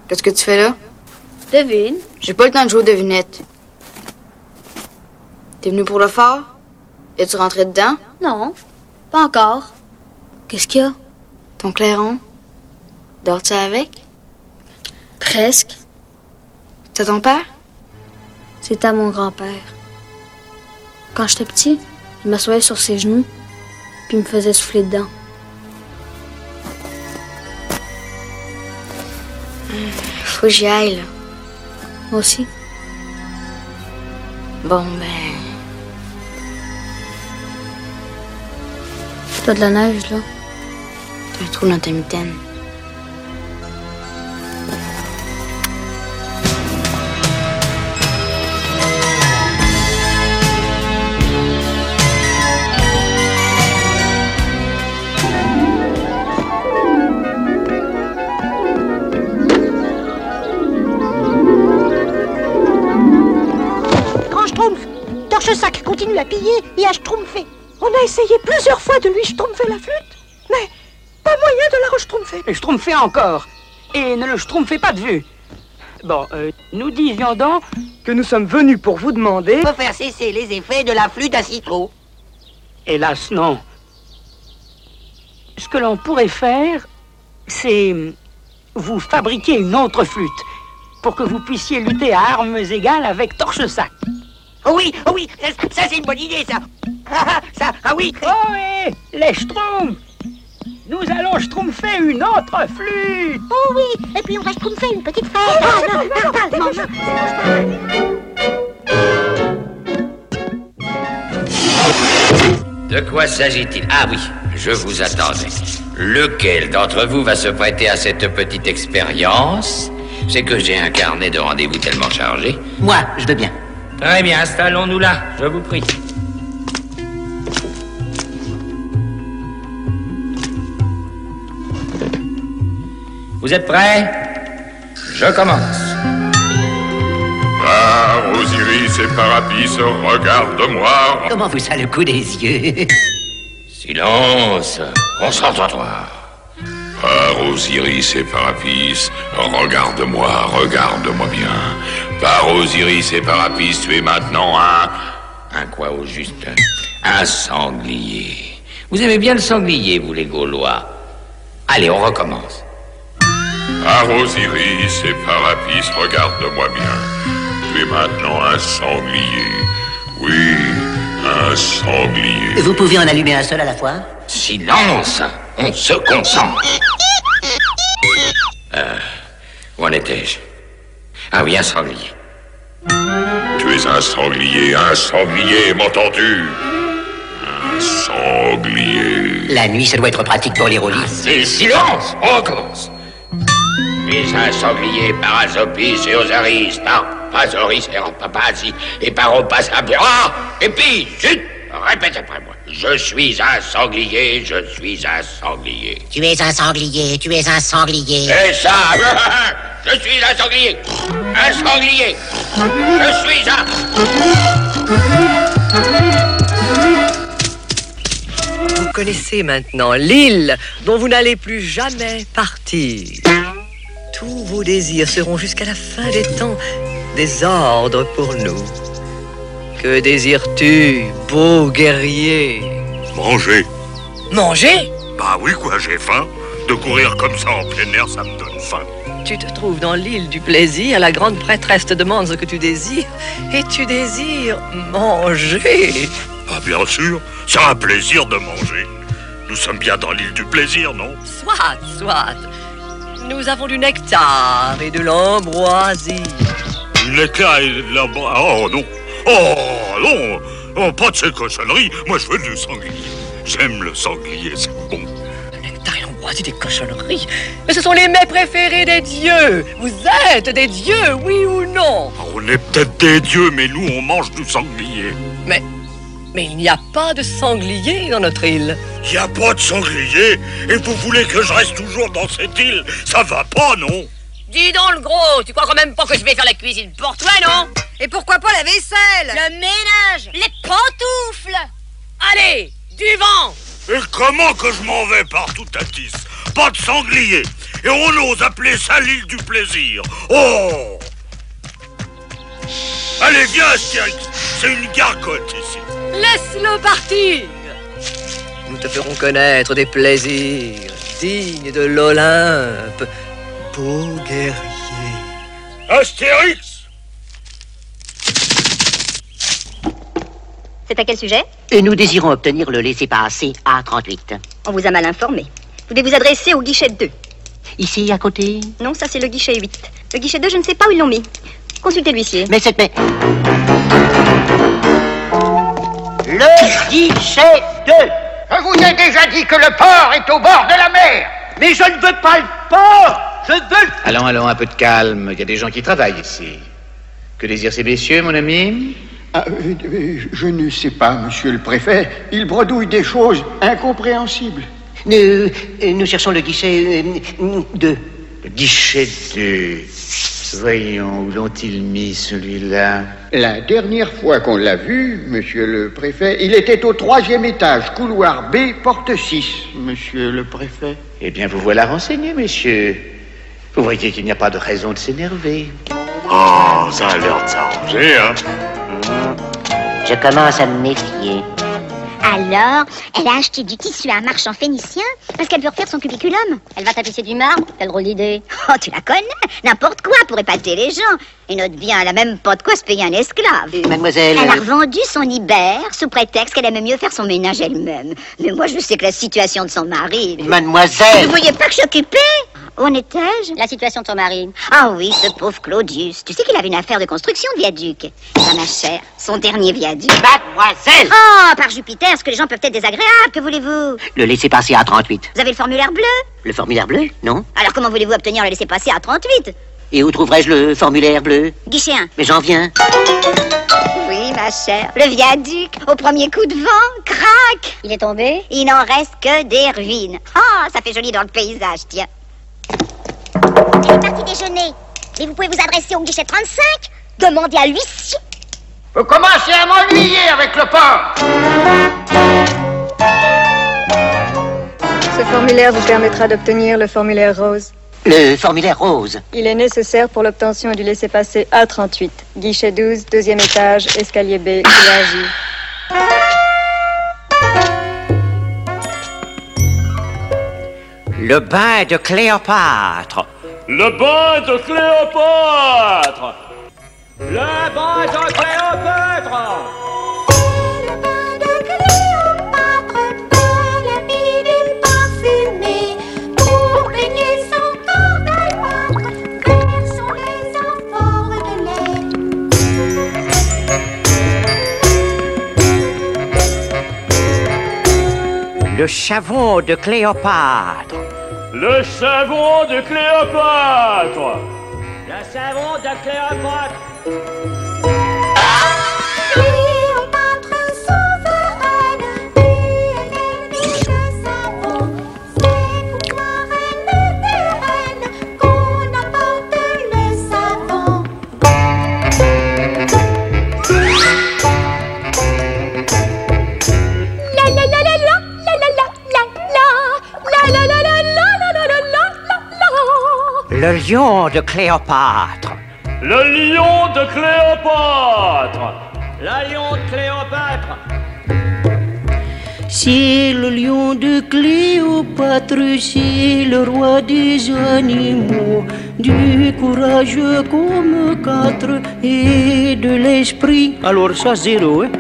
Qu'est-ce que tu fais là? Devine. J'ai pas le temps de jouer aux devinettes. T'es venu pour le phare? Es-tu rentré dedans? Non, pas encore. Qu'est-ce qu'il y a? Ton clairon? Dors-tu avec? Presque. C'est ton père? C'est à mon grand-père. Quand j'étais petit, il m'assoyait sur ses genoux, puis il me faisait souffler dedans. Faut que j'y aille, là. Moi aussi. Bon, ben. T'as de la neige, là. T'as un trou dans ta mitaine. Continue à piller et à schtroumpfer. On a essayé plusieurs fois de lui schtroumpfer la flûte, mais pas moyen de la reschtroumpfer. Schtroumpfer encore. Et ne le schtroumpfez pas de vue. Bon, euh, nous disions donc que nous sommes venus pour vous demander... Pour faire cesser les effets de la flûte à citron. Hélas, non. Ce que l'on pourrait faire, c'est vous fabriquer une autre flûte pour que vous puissiez lutter à armes égales avec Torche-Sac. Oh oui, oh oui, ça, ça, c'est une bonne idée, ça. Ah, ah, ça, ah oui. Oh oui, les schtroumpfs Nous allons schtroumpfer une autre flûte Oh oui, et puis on va schtroumpfer une petite fraise. Ah, non, non, non, non, De quoi s'agit-il? Ah oui, je vous attendais. Lequel d'entre vous va se prêter à cette petite expérience? C'est que j'ai un carnet de rendez-vous tellement chargé. Moi, je veux bien. Très bien, installons-nous là, je vous prie. Vous êtes prêts? Je commence. Par Osiris et Parapis, regarde-moi. Comment vous ça le coup des yeux? Silence, concentre-toi. Par Osiris et Parapis, regarde-moi, regarde-moi bien. Par Osiris et Parapis, tu es maintenant un... Un quoi au juste? Un sanglier. Vous aimez bien le sanglier, vous les Gaulois Allez, on recommence. Par Osiris et Parapis, regarde-moi bien. Tu es maintenant un sanglier. Oui, un sanglier. Vous pouvez en allumer un seul à la fois? Silence On se concentre. Euh, où en étais-je? Ah oui, un sanglier. Tu es un sanglier, un sanglier, m'entends-tu? Un sanglier. La nuit, ça doit être pratique pour les roulis. C'est silence On recommence. Tu es un sanglier par Azopis et Osaris, par Pazoris et Rampapasi, et par Opasabira, et puis, chut Répète après moi. Je suis un sanglier, je suis un sanglier. Tu es un sanglier, tu es un sanglier. Et ça [laughs] Je suis un sanglier Un sanglier Je suis un... Vous connaissez maintenant l'île dont vous n'allez plus jamais partir. Tous vos désirs seront jusqu'à la fin des temps des ordres pour nous. Que désires-tu, beau guerrier? Manger. Manger? Bah oui, quoi, j'ai faim. De courir comme ça en plein air, ça me donne faim. Tu te trouves dans l'île du plaisir, la grande prêtresse te demande ce que tu désires, et tu désires manger. Ah, bien sûr, c'est un plaisir de manger. Nous sommes bien dans l'île du plaisir, non? Soit, soit. Nous avons du nectar et de l'ambroisie. Du nectar et de la... Oh non Oh non Oh, pas de ces cochonneries Moi, je veux du sanglier. J'aime le sanglier, c'est bon. Nectar et l'ambroisie des cochonneries. Mais ce sont les mets préférés des dieux. Vous êtes des dieux, oui ou non? On est peut-être des dieux, mais nous, on mange du sanglier. Mais... Mais il n'y a pas de sanglier dans notre île. Il n'y a pas de sanglier Et vous voulez que je reste toujours dans cette île? Ça va pas, non? Dis donc, le gros, tu crois quand même pas que je vais faire la cuisine pour toi, non Et pourquoi pas la vaisselle Le ménage Les pantoufles. Allez, du vent. Et comment que je m'en vais partout à Tis Pas de sanglier. Et on ose appeler ça l'île du plaisir. Oh Allez, viens, Astérix. C'est une gargote ici. Laisse-le partir. Nous te ferons connaître des plaisirs dignes de l'Olympe. Beau guerrier. Astérix C'est à quel sujet Nous désirons obtenir le laissez-passer A38. On vous a mal informé. Vous devez vous adresser au guichet 2. Ici, à côté Non, ça c'est le guichet 8. Le guichet 2, je ne sais pas où ils l'ont mis. Consultez l'huissier. Mais cette... Mais... Le guichet 2 Je vous ai déjà dit que le port est au bord de la mer Mais je ne veux pas le port Je veux... Allons, allons, un peu de calme. Il y a des gens qui travaillent ici. Que désirent ces messieurs, mon ami? Ah, euh, euh, Je ne sais pas, monsieur le préfet. Il bredouille des choses incompréhensibles. Nous, euh, nous cherchons le guichet 2. Le guichet 2. Voyons, où l'ont-ils mis celui-là? La dernière fois qu'on l'a vu, monsieur le préfet, il était au troisième étage, couloir B, porte 6, monsieur le préfet. Eh bien, vous voilà renseigné, messieurs. Vous voyez qu'il n'y a pas de raison de s'énerver. Oh, ça a l'air de s'arranger, hein Je commence à me méfier. Alors, elle a acheté du tissu à un marchand phénicien parce qu'elle veut refaire son cubiculum. Elle va tapisser du marbre Quelle drôle d'idée. Oh, tu la connais N'importe quoi pour épater les gens. Et notre bien, elle a même pas de quoi se payer un esclave. mademoiselle, Elle a euh, revendu son Iber sous prétexte qu'elle aimait mieux faire son ménage elle-même. Mais moi, je sais que la situation de son mari... Mademoiselle Vous voyez pas que je suis occupée Où en étais-je? La situation de son mari. Ah oui, ce pauvre Claudius. Tu sais qu'il avait une affaire de construction de viaduc. Ça, ma chère, son dernier viaduc. Mademoiselle Oh, par Jupiter, est-ce que les gens peuvent être désagréables Que voulez-vous Le laissez passer à 38. Vous avez le formulaire bleu Le formulaire bleu Non Alors comment voulez-vous obtenir le laissez-passer à 38 Et où trouverai-je le formulaire bleu Guichet 1. Mais j'en viens. Oui, ma chère. Le viaduc, au premier coup de vent, crac Il est tombé Il n'en reste que des ruines. Ah, ça fait joli dans le paysage, tiens. Elle est partie déjeuner. Mais vous pouvez vous adresser au guichet 35, demander à l'huissier. Vous commencez à m'ennuyer avec le port Ce formulaire vous permettra d'obtenir le formulaire rose. Le formulaire rose. Il est nécessaire pour l'obtention du laissez-passer A38. Guichet 12, deuxième étage, escalier B, J. Le bain de Cléopâtre. Le bain de Cléopâtre Le bain de Cléopâtre Le savon de Cléopâtre. Le savon de Cléopâtre. Le savon de Cléopâtre le lion de Cléopâtre. Le lion de Cléopâtre La lion de Cléopâtre C'est le lion de Cléopâtre, c'est le roi des animaux, du courage comme quatre et de l'esprit. Alors ça zéro, hein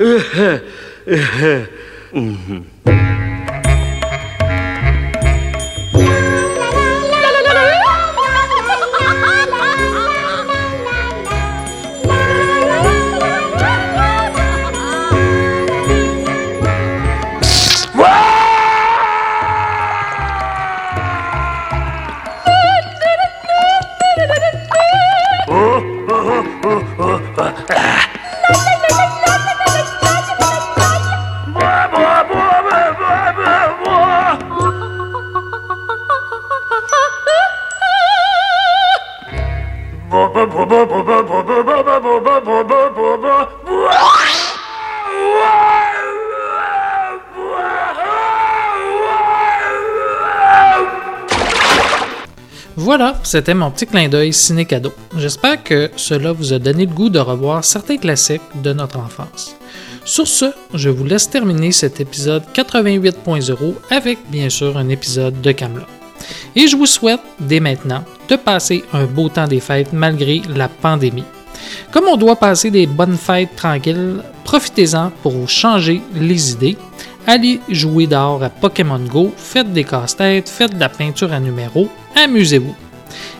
으헤, 으헤. Voilà, c'était mon petit clin d'œil ciné-cadeau. J'espère que cela vous a donné le goût de revoir certains classiques de notre enfance. Sur ce, je vous laisse terminer cet épisode 88.0 avec bien sûr un épisode de Camelot. Et je vous souhaite dès maintenant de passer un beau temps des fêtes malgré la pandémie. Comme on doit passer des bonnes fêtes tranquilles, profitez-en pour vous changer les idées. Allez jouer dehors à Pokémon Go, faites des casse-têtes, faites de la peinture à numéros, amusez-vous.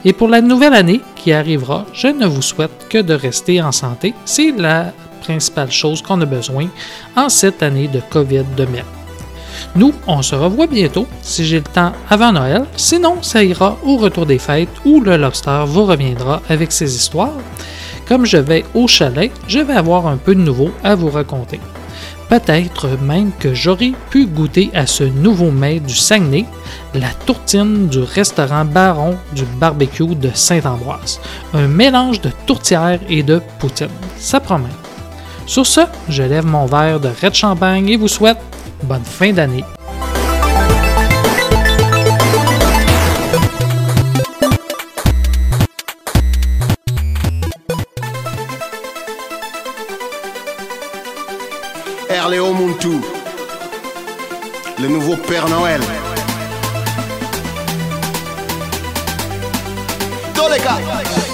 Et pour la nouvelle année qui arrivera, je ne vous souhaite que de rester en santé. C'est la principales choses qu'on a besoin en cette année de COVID de. Nous, on se revoit bientôt, si j'ai le temps avant Noël. Sinon, ça ira au retour des fêtes où le lobster vous reviendra avec ses histoires. Comme je vais au chalet, je vais avoir un peu de nouveau à vous raconter. Peut-être même que j'aurai pu goûter à ce nouveau mets du Saguenay, la tourtine du restaurant Baron du barbecue de Saint-Ambroise. Un mélange de tourtière et de poutine. Ça promet. Sur ce, je lève mon verre de Red Champagne et vous souhaite bonne fin d'année. Le nouveau Père Noël. Dans les gars.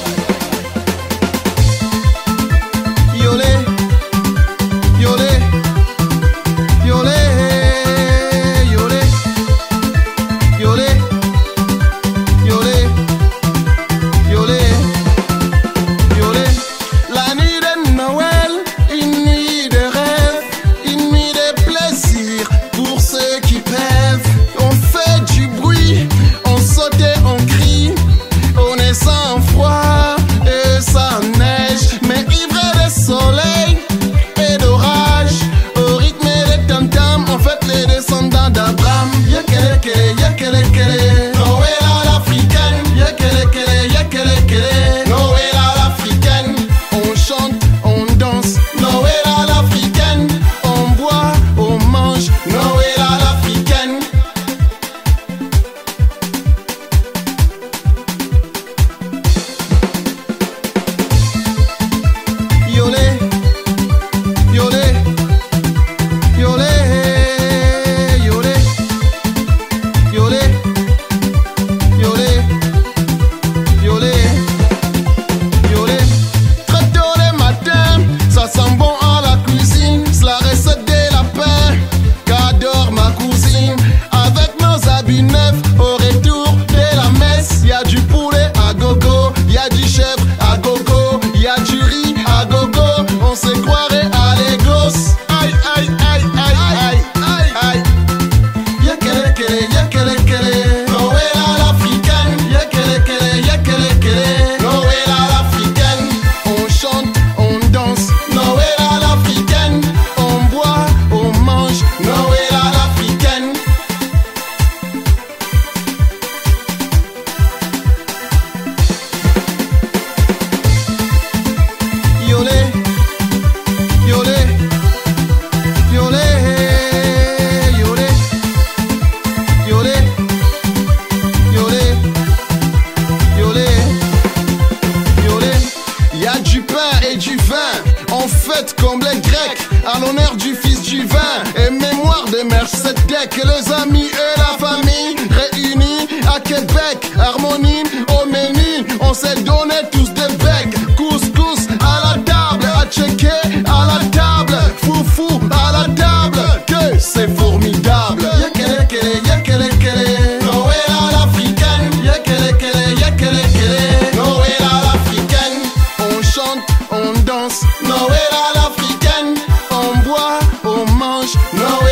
On danse, Noël à l'africaine. On boit, on mange, Noël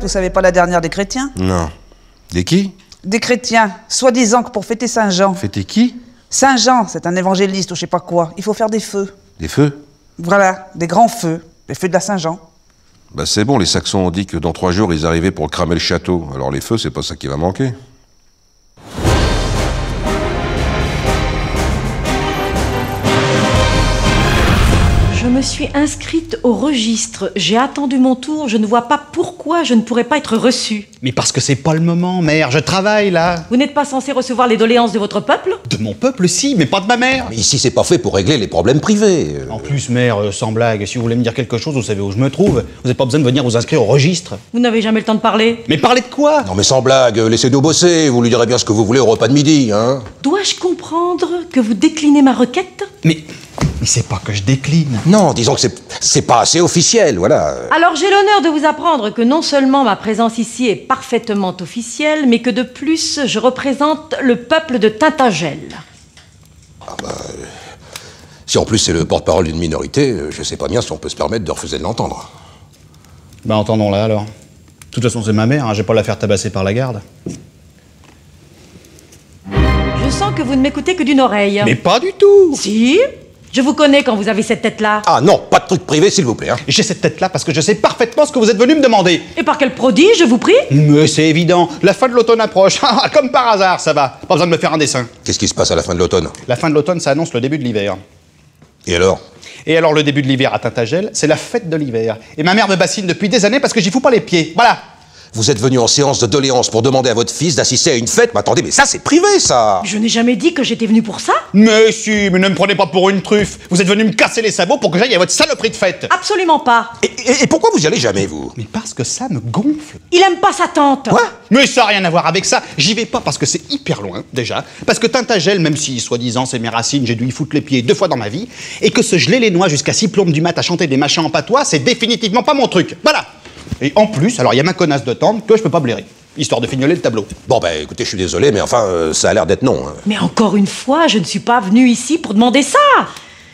Vous savez pas la dernière des chrétiens Non. Des qui? Des chrétiens, soi-disant que pour fêter Saint-Jean. Fêter qui? Saint-Jean, c'est un évangéliste ou je sais pas quoi. Il faut faire des feux. Des feux? Voilà, des grands feux. Les feux de la Saint-Jean. Bah c'est bon, les Saxons ont dit que dans trois jours ils arrivaient pour cramer le château. Alors les feux, c'est pas ça qui va manquer. Me me suis inscrite au registre. J'ai attendu mon tour. Je ne vois pas pourquoi je ne pourrais pas être reçue. Mais parce que c'est pas le moment, mère. Je travaille là. Vous n'êtes pas censé recevoir les doléances de votre peuple? De mon peuple, si, mais pas de ma mère. Mais ici, c'est pas fait pour régler les problèmes privés. En plus, mère, euh, sans blague, si vous voulez me dire quelque chose, vous savez où je me trouve. Vous n'avez pas besoin de venir vous inscrire au registre. Vous n'avez jamais le temps de parler. Mais parlez de quoi? Non mais sans blague, euh, laissez-nous bosser, vous lui direz bien ce que vous voulez au repas de midi, hein Dois-je comprendre que vous déclinez ma requête? Mais, mais c'est pas que je décline. Non, disons que c'est- c'est pas assez officiel, voilà. Alors j'ai l'honneur de vous apprendre que non seulement ma présence ici est parfaitement officielle, mais que de plus je représente le peuple de Tintagel. Si en plus c'est le porte-parole d'une minorité, euh, je sais pas bien si on peut se permettre de refuser de l'entendre. Bah entendons-la alors. De toute façon, c'est ma mère, hein, j'ai pas la faire tabasser par la garde. Je sens que vous ne m'écoutez que d'une oreille. Mais pas du tout Si Je vous connais quand vous avez cette tête-là. Ah non, pas de trucs privés s'il vous plaît. Hein. J'ai cette tête-là parce que je sais parfaitement ce que vous êtes venu me demander. Et par quel prodige, je vous prie? Mais c'est évident, la fin de l'automne approche. [laughs] Ah, Comme par hasard, ça va. Pas besoin de me faire un dessin. Qu'est-ce qui se passe à la fin de l'automne? La fin de l'automne, ça annonce le début de l'hiver. Et alors? Et alors, le début de l'hiver à Tintagel, c'est la fête de l'hiver. Et ma mère me bassine depuis des années parce que j'y fous pas les pieds. Voilà. Vous êtes venu en séance de doléance pour demander à votre fils d'assister à une fête Mais attendez, mais ça c'est privé ça Je n'ai jamais dit que j'étais venu pour ça. Mais si, mais ne me prenez pas pour une truffe. Vous êtes venu me casser les sabots pour que j'aille à votre saloperie de fête. Absolument pas. Et, et- et pourquoi vous y allez jamais, vous? Mais parce que ça me gonfle. Il aime pas sa tante. Mais ça n'a rien à voir avec ça. J'y vais pas parce que c'est hyper loin, déjà. Parce que Tintagel, même si, soi-disant, c'est mes racines, j'ai dû y foutre les pieds deux fois dans ma vie. Et que se geler les noix jusqu'à six plombes du mat à chanter des machins en patois, c'est définitivement pas mon truc. Voilà. Et en plus, alors il y a ma connasse de tante que je peux pas blairer. Histoire de fignoler le tableau. Bon bah écoutez, je suis désolé, mais enfin, euh, ça a l'air d'être non. hein. Mais encore une fois, je ne suis pas venue ici pour demander ça.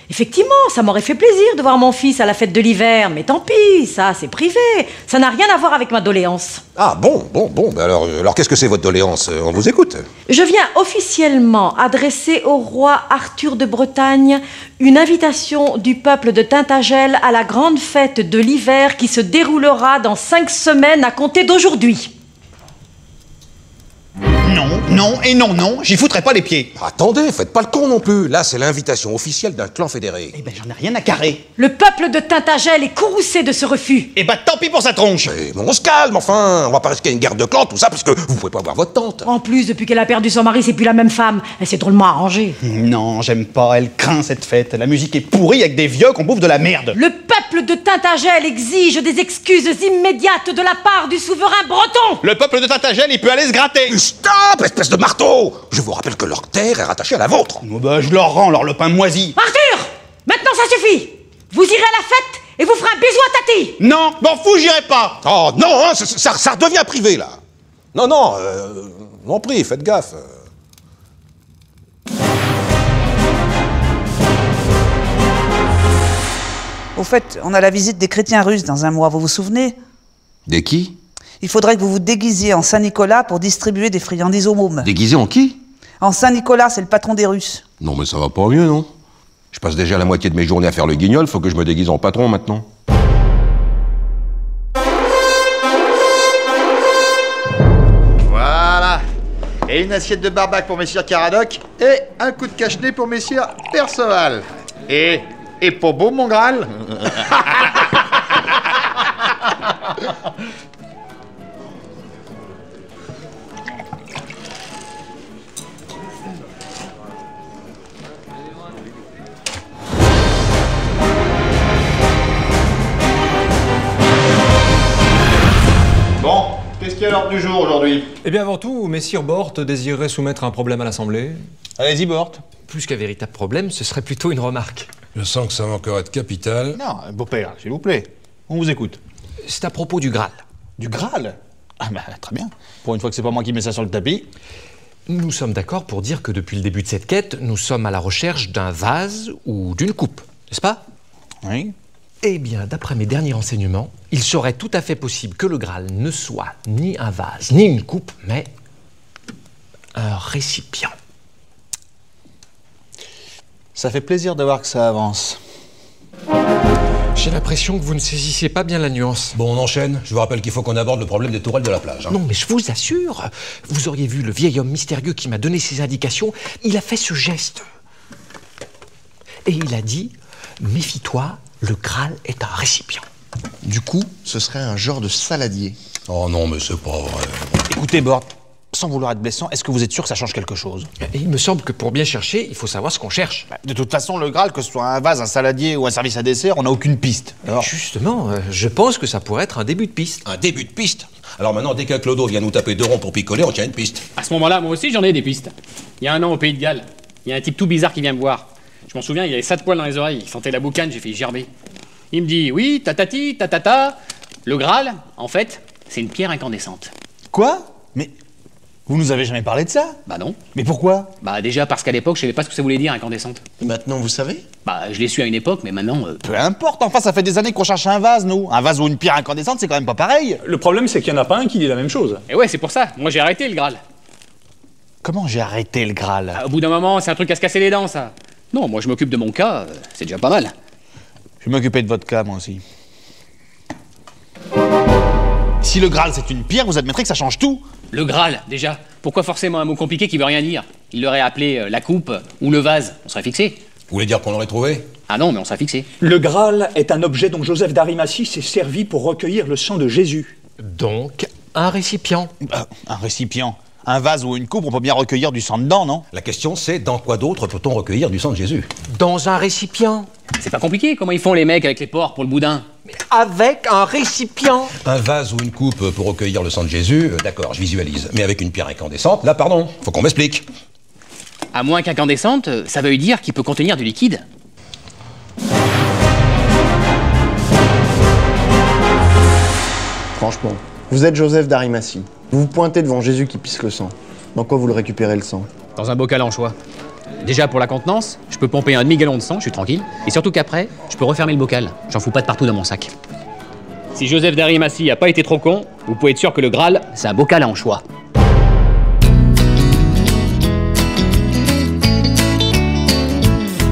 Effectivement, ça m'aurait fait plaisir de voir mon fils à la fête de l'hiver, mais tant pis, ça c'est privé. Ça n'a rien à voir avec ma doléance. Ah bon, bon, bon, alors, alors qu'est-ce que c'est votre doléance? On vous écoute. Je viens officiellement adresser au roi Arthur de Bretagne une invitation du peuple de Tintagel à la grande fête de l'hiver qui se déroulera dans cinq semaines à compter d'aujourd'hui. Non, non et non, non, j'y foutrai pas les pieds. Attendez, faites pas le con non plus. Là, c'est l'invitation officielle d'un clan fédéré. Eh ben, j'en ai rien à carrer. Le peuple de Tintagel est courroucé de ce refus. Eh ben, tant pis pour sa tronche. Mais bon, on se calme, enfin. On va pas risquer une guerre de clans, tout ça, parce que vous pouvez pas voir votre tante. En plus, depuis qu'elle a perdu son mari, c'est plus la même femme. Elle s'est drôlement arrangée. Non, j'aime pas, elle craint cette fête. La musique est pourrie avec des vieux qu'on bouffe de la merde. Le peuple de Tintagel exige des excuses immédiates de la part du souverain breton. Le peuple de Tintagel, il peut aller se gratter. Stop, espèce de marteau Je vous rappelle que leur terre est rattachée à la vôtre. Oh bah, je leur rends leur lopin moisi. Arthur Maintenant, ça suffit Vous irez à la fête et vous ferez un bisou à Tati Non, m'en fous, j'irai pas. Oh non, hein, ça, ça- ça redevient privé, là. Non, non, euh, non prie, faites gaffe. Au fait, on a la visite des chrétiens russes dans un mois, vous vous souvenez? Des qui? Il faudrait que vous vous déguisiez en Saint-Nicolas pour distribuer des friandises aux mômes. Déguisé en qui? En Saint-Nicolas, c'est le patron des Russes. Non, mais ça va pas mieux, non? Je passe déjà la moitié de mes journées à faire le guignol, faut que je me déguise en patron maintenant. Voilà. Et une assiette de barbac pour messieurs Caradoc et un coup de cache-nez pour messieurs Perceval. Et. Et pour beau, mon Graal [laughs] qu'est-ce qu'il y a à l'ordre du jour aujourd'hui Eh bien, avant tout, Messire Bort désirerait soumettre un problème à l'Assemblée. Allez-y, Bort. Plus qu'un véritable problème, ce serait plutôt une remarque. Je sens que ça manquerait de capital. Non, beau-père, s'il vous plaît. On vous écoute. C'est à propos du Graal. Du Graal Ah bah, très bien. Pour une fois que c'est pas moi qui mets ça sur le tapis. Nous sommes d'accord pour dire que depuis le début de cette quête, nous sommes à la recherche d'un vase ou d'une coupe, n'est-ce pas? Oui. Eh bien, d'après mes derniers renseignements, il serait tout à fait possible que le Graal ne soit ni un vase, ni une coupe, mais un récipient. Ça fait plaisir de voir que ça avance. J'ai l'impression que vous ne saisissez pas bien la nuance. Bon, on enchaîne. Je vous rappelle qu'il faut qu'on aborde le problème des tourelles de la plage. hein. Non, mais je vous assure, vous auriez vu le vieil homme mystérieux qui m'a donné ces indications. Il a fait ce geste. Et il a dit Méfie-toi Le Graal est un récipient. Du coup, ce serait un genre de saladier. Oh non, mais c'est pas vrai. Écoutez, Bort, sans vouloir être blessant, est-ce que vous êtes sûr que ça change quelque chose? Et il me semble que pour bien chercher, il faut savoir ce qu'on cherche. De toute façon, le Graal, que ce soit un vase, un saladier ou un service à dessert, on n'a aucune piste. Alors, Justement, euh, je pense que ça pourrait être un début de piste. Un début de piste? Alors maintenant, dès qu'un Clodo vient nous taper deux ronds pour picoler, on tient une piste. À ce moment-là, moi aussi, j'en ai des pistes. Il y a un an au Pays de Galles, il y a un type tout bizarre qui vient me voir. Je m'en souviens, il avait ça de poils dans les oreilles, il sentait la boucane, j'ai fait gerber. Il me dit Oui, tatati, tatata, le Graal, en fait, c'est une pierre incandescente. Quoi? Mais vous nous avez jamais parlé de ça? Bah non. Mais pourquoi? Bah déjà parce qu'à l'époque, je savais pas ce que ça voulait dire incandescente. Et maintenant, vous savez? Bah je l'ai su à une époque, mais maintenant. euh, Peu importe, enfin, ça fait des années qu'on cherche un vase, nous. Un vase ou une pierre incandescente, c'est quand même pas pareil. Le problème, c'est qu'il n'y en a pas un qui dit la même chose. Et ouais, c'est pour ça. Moi j'ai arrêté le Graal. Comment j'ai arrêté le Graal? Ah, au bout d'un moment, c'est un truc à se casser les dents, ça. Non, moi je m'occupe de mon cas, euh, c'est déjà pas mal. Je vais m'occuper de votre cas, moi aussi. Si le Graal c'est une pierre, vous admettrez que ça change tout Le Graal, déjà. Pourquoi forcément un mot compliqué qui veut rien dire? Il l'aurait appelé euh, la coupe ou le vase. On serait fixé. Vous voulez dire qu'on l'aurait trouvé? Ah non, mais on serait fixé. Le Graal est un objet dont Joseph d'Arimathie s'est servi pour recueillir le sang de Jésus. Donc, un récipient. Bah, Un récipient. Un vase ou une coupe, on peut bien recueillir du sang dedans, non? La question, c'est dans quoi d'autre peut-on recueillir du sang de Jésus? Dans un récipient. C'est pas compliqué, comment ils font les mecs avec les porcs pour le boudin? Avec un récipient. Un vase ou une coupe pour recueillir le sang de Jésus, euh, d'accord, je visualise. Mais avec une pierre incandescente, là, pardon, faut qu'on m'explique. À moins qu'incandescente, euh, ça veuille dire qu'il peut contenir du liquide. Franchement, vous êtes Joseph d'Arimathie. Vous vous pointez devant Jésus qui pisse le sang. Dans quoi vous le récupérez le sang? Dans un bocal en choix. Déjà pour la contenance, je peux pomper un demi-gallon de sang, je suis tranquille. Et surtout qu'après, je peux refermer le bocal. J'en fous pas de partout dans mon sac. Si Joseph d'Arimathie a pas été trop con, vous pouvez être sûr que le Graal, c'est un bocal en choix.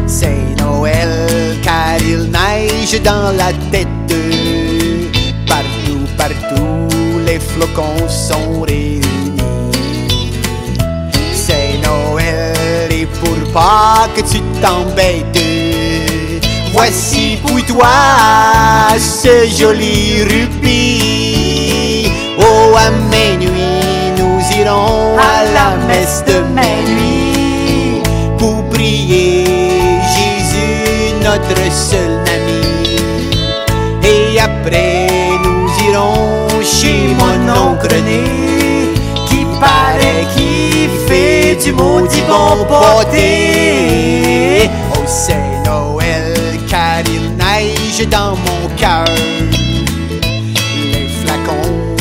C'est Noël car il neige dans la tête. Flocons sont réunis. C'est Noël et pour pas que tu t'embêtes, voici pour toi ce joli rubis. Oh, à minuit, nous irons à la messe de minuit pour prier Jésus, notre seul oncle né, qui paraît qu'il fait du maudit bon pâté. Oh, c'est Noël, car il neige dans mon cœur. Les flacons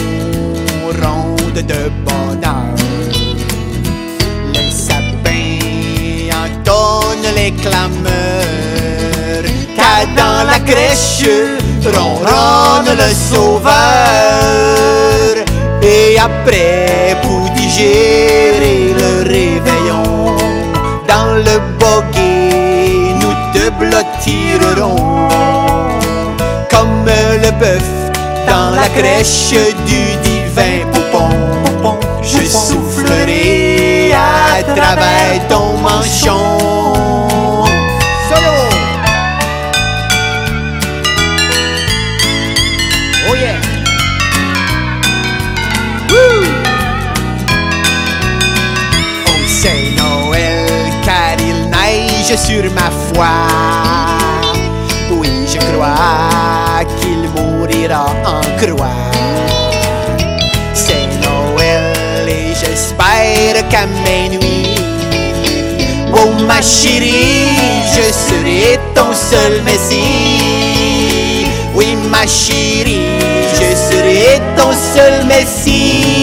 rondent de bonheur. Les sapins entonnent les clameurs. Car dans la crèche ronronne le sauveur. Et après, pour digérer le réveillon, dans le boguet, nous te blottirons. Comme le bœuf dans la crèche du divin poupon. Je soufflerai à travers ton manchon. Sur ma foi. Oui, je crois qu'il mourira en croix. C'est Noël et j'espère qu'à minuit, oh ma chérie, je serai ton seul messie. Oui, ma chérie, je serai ton seul messie.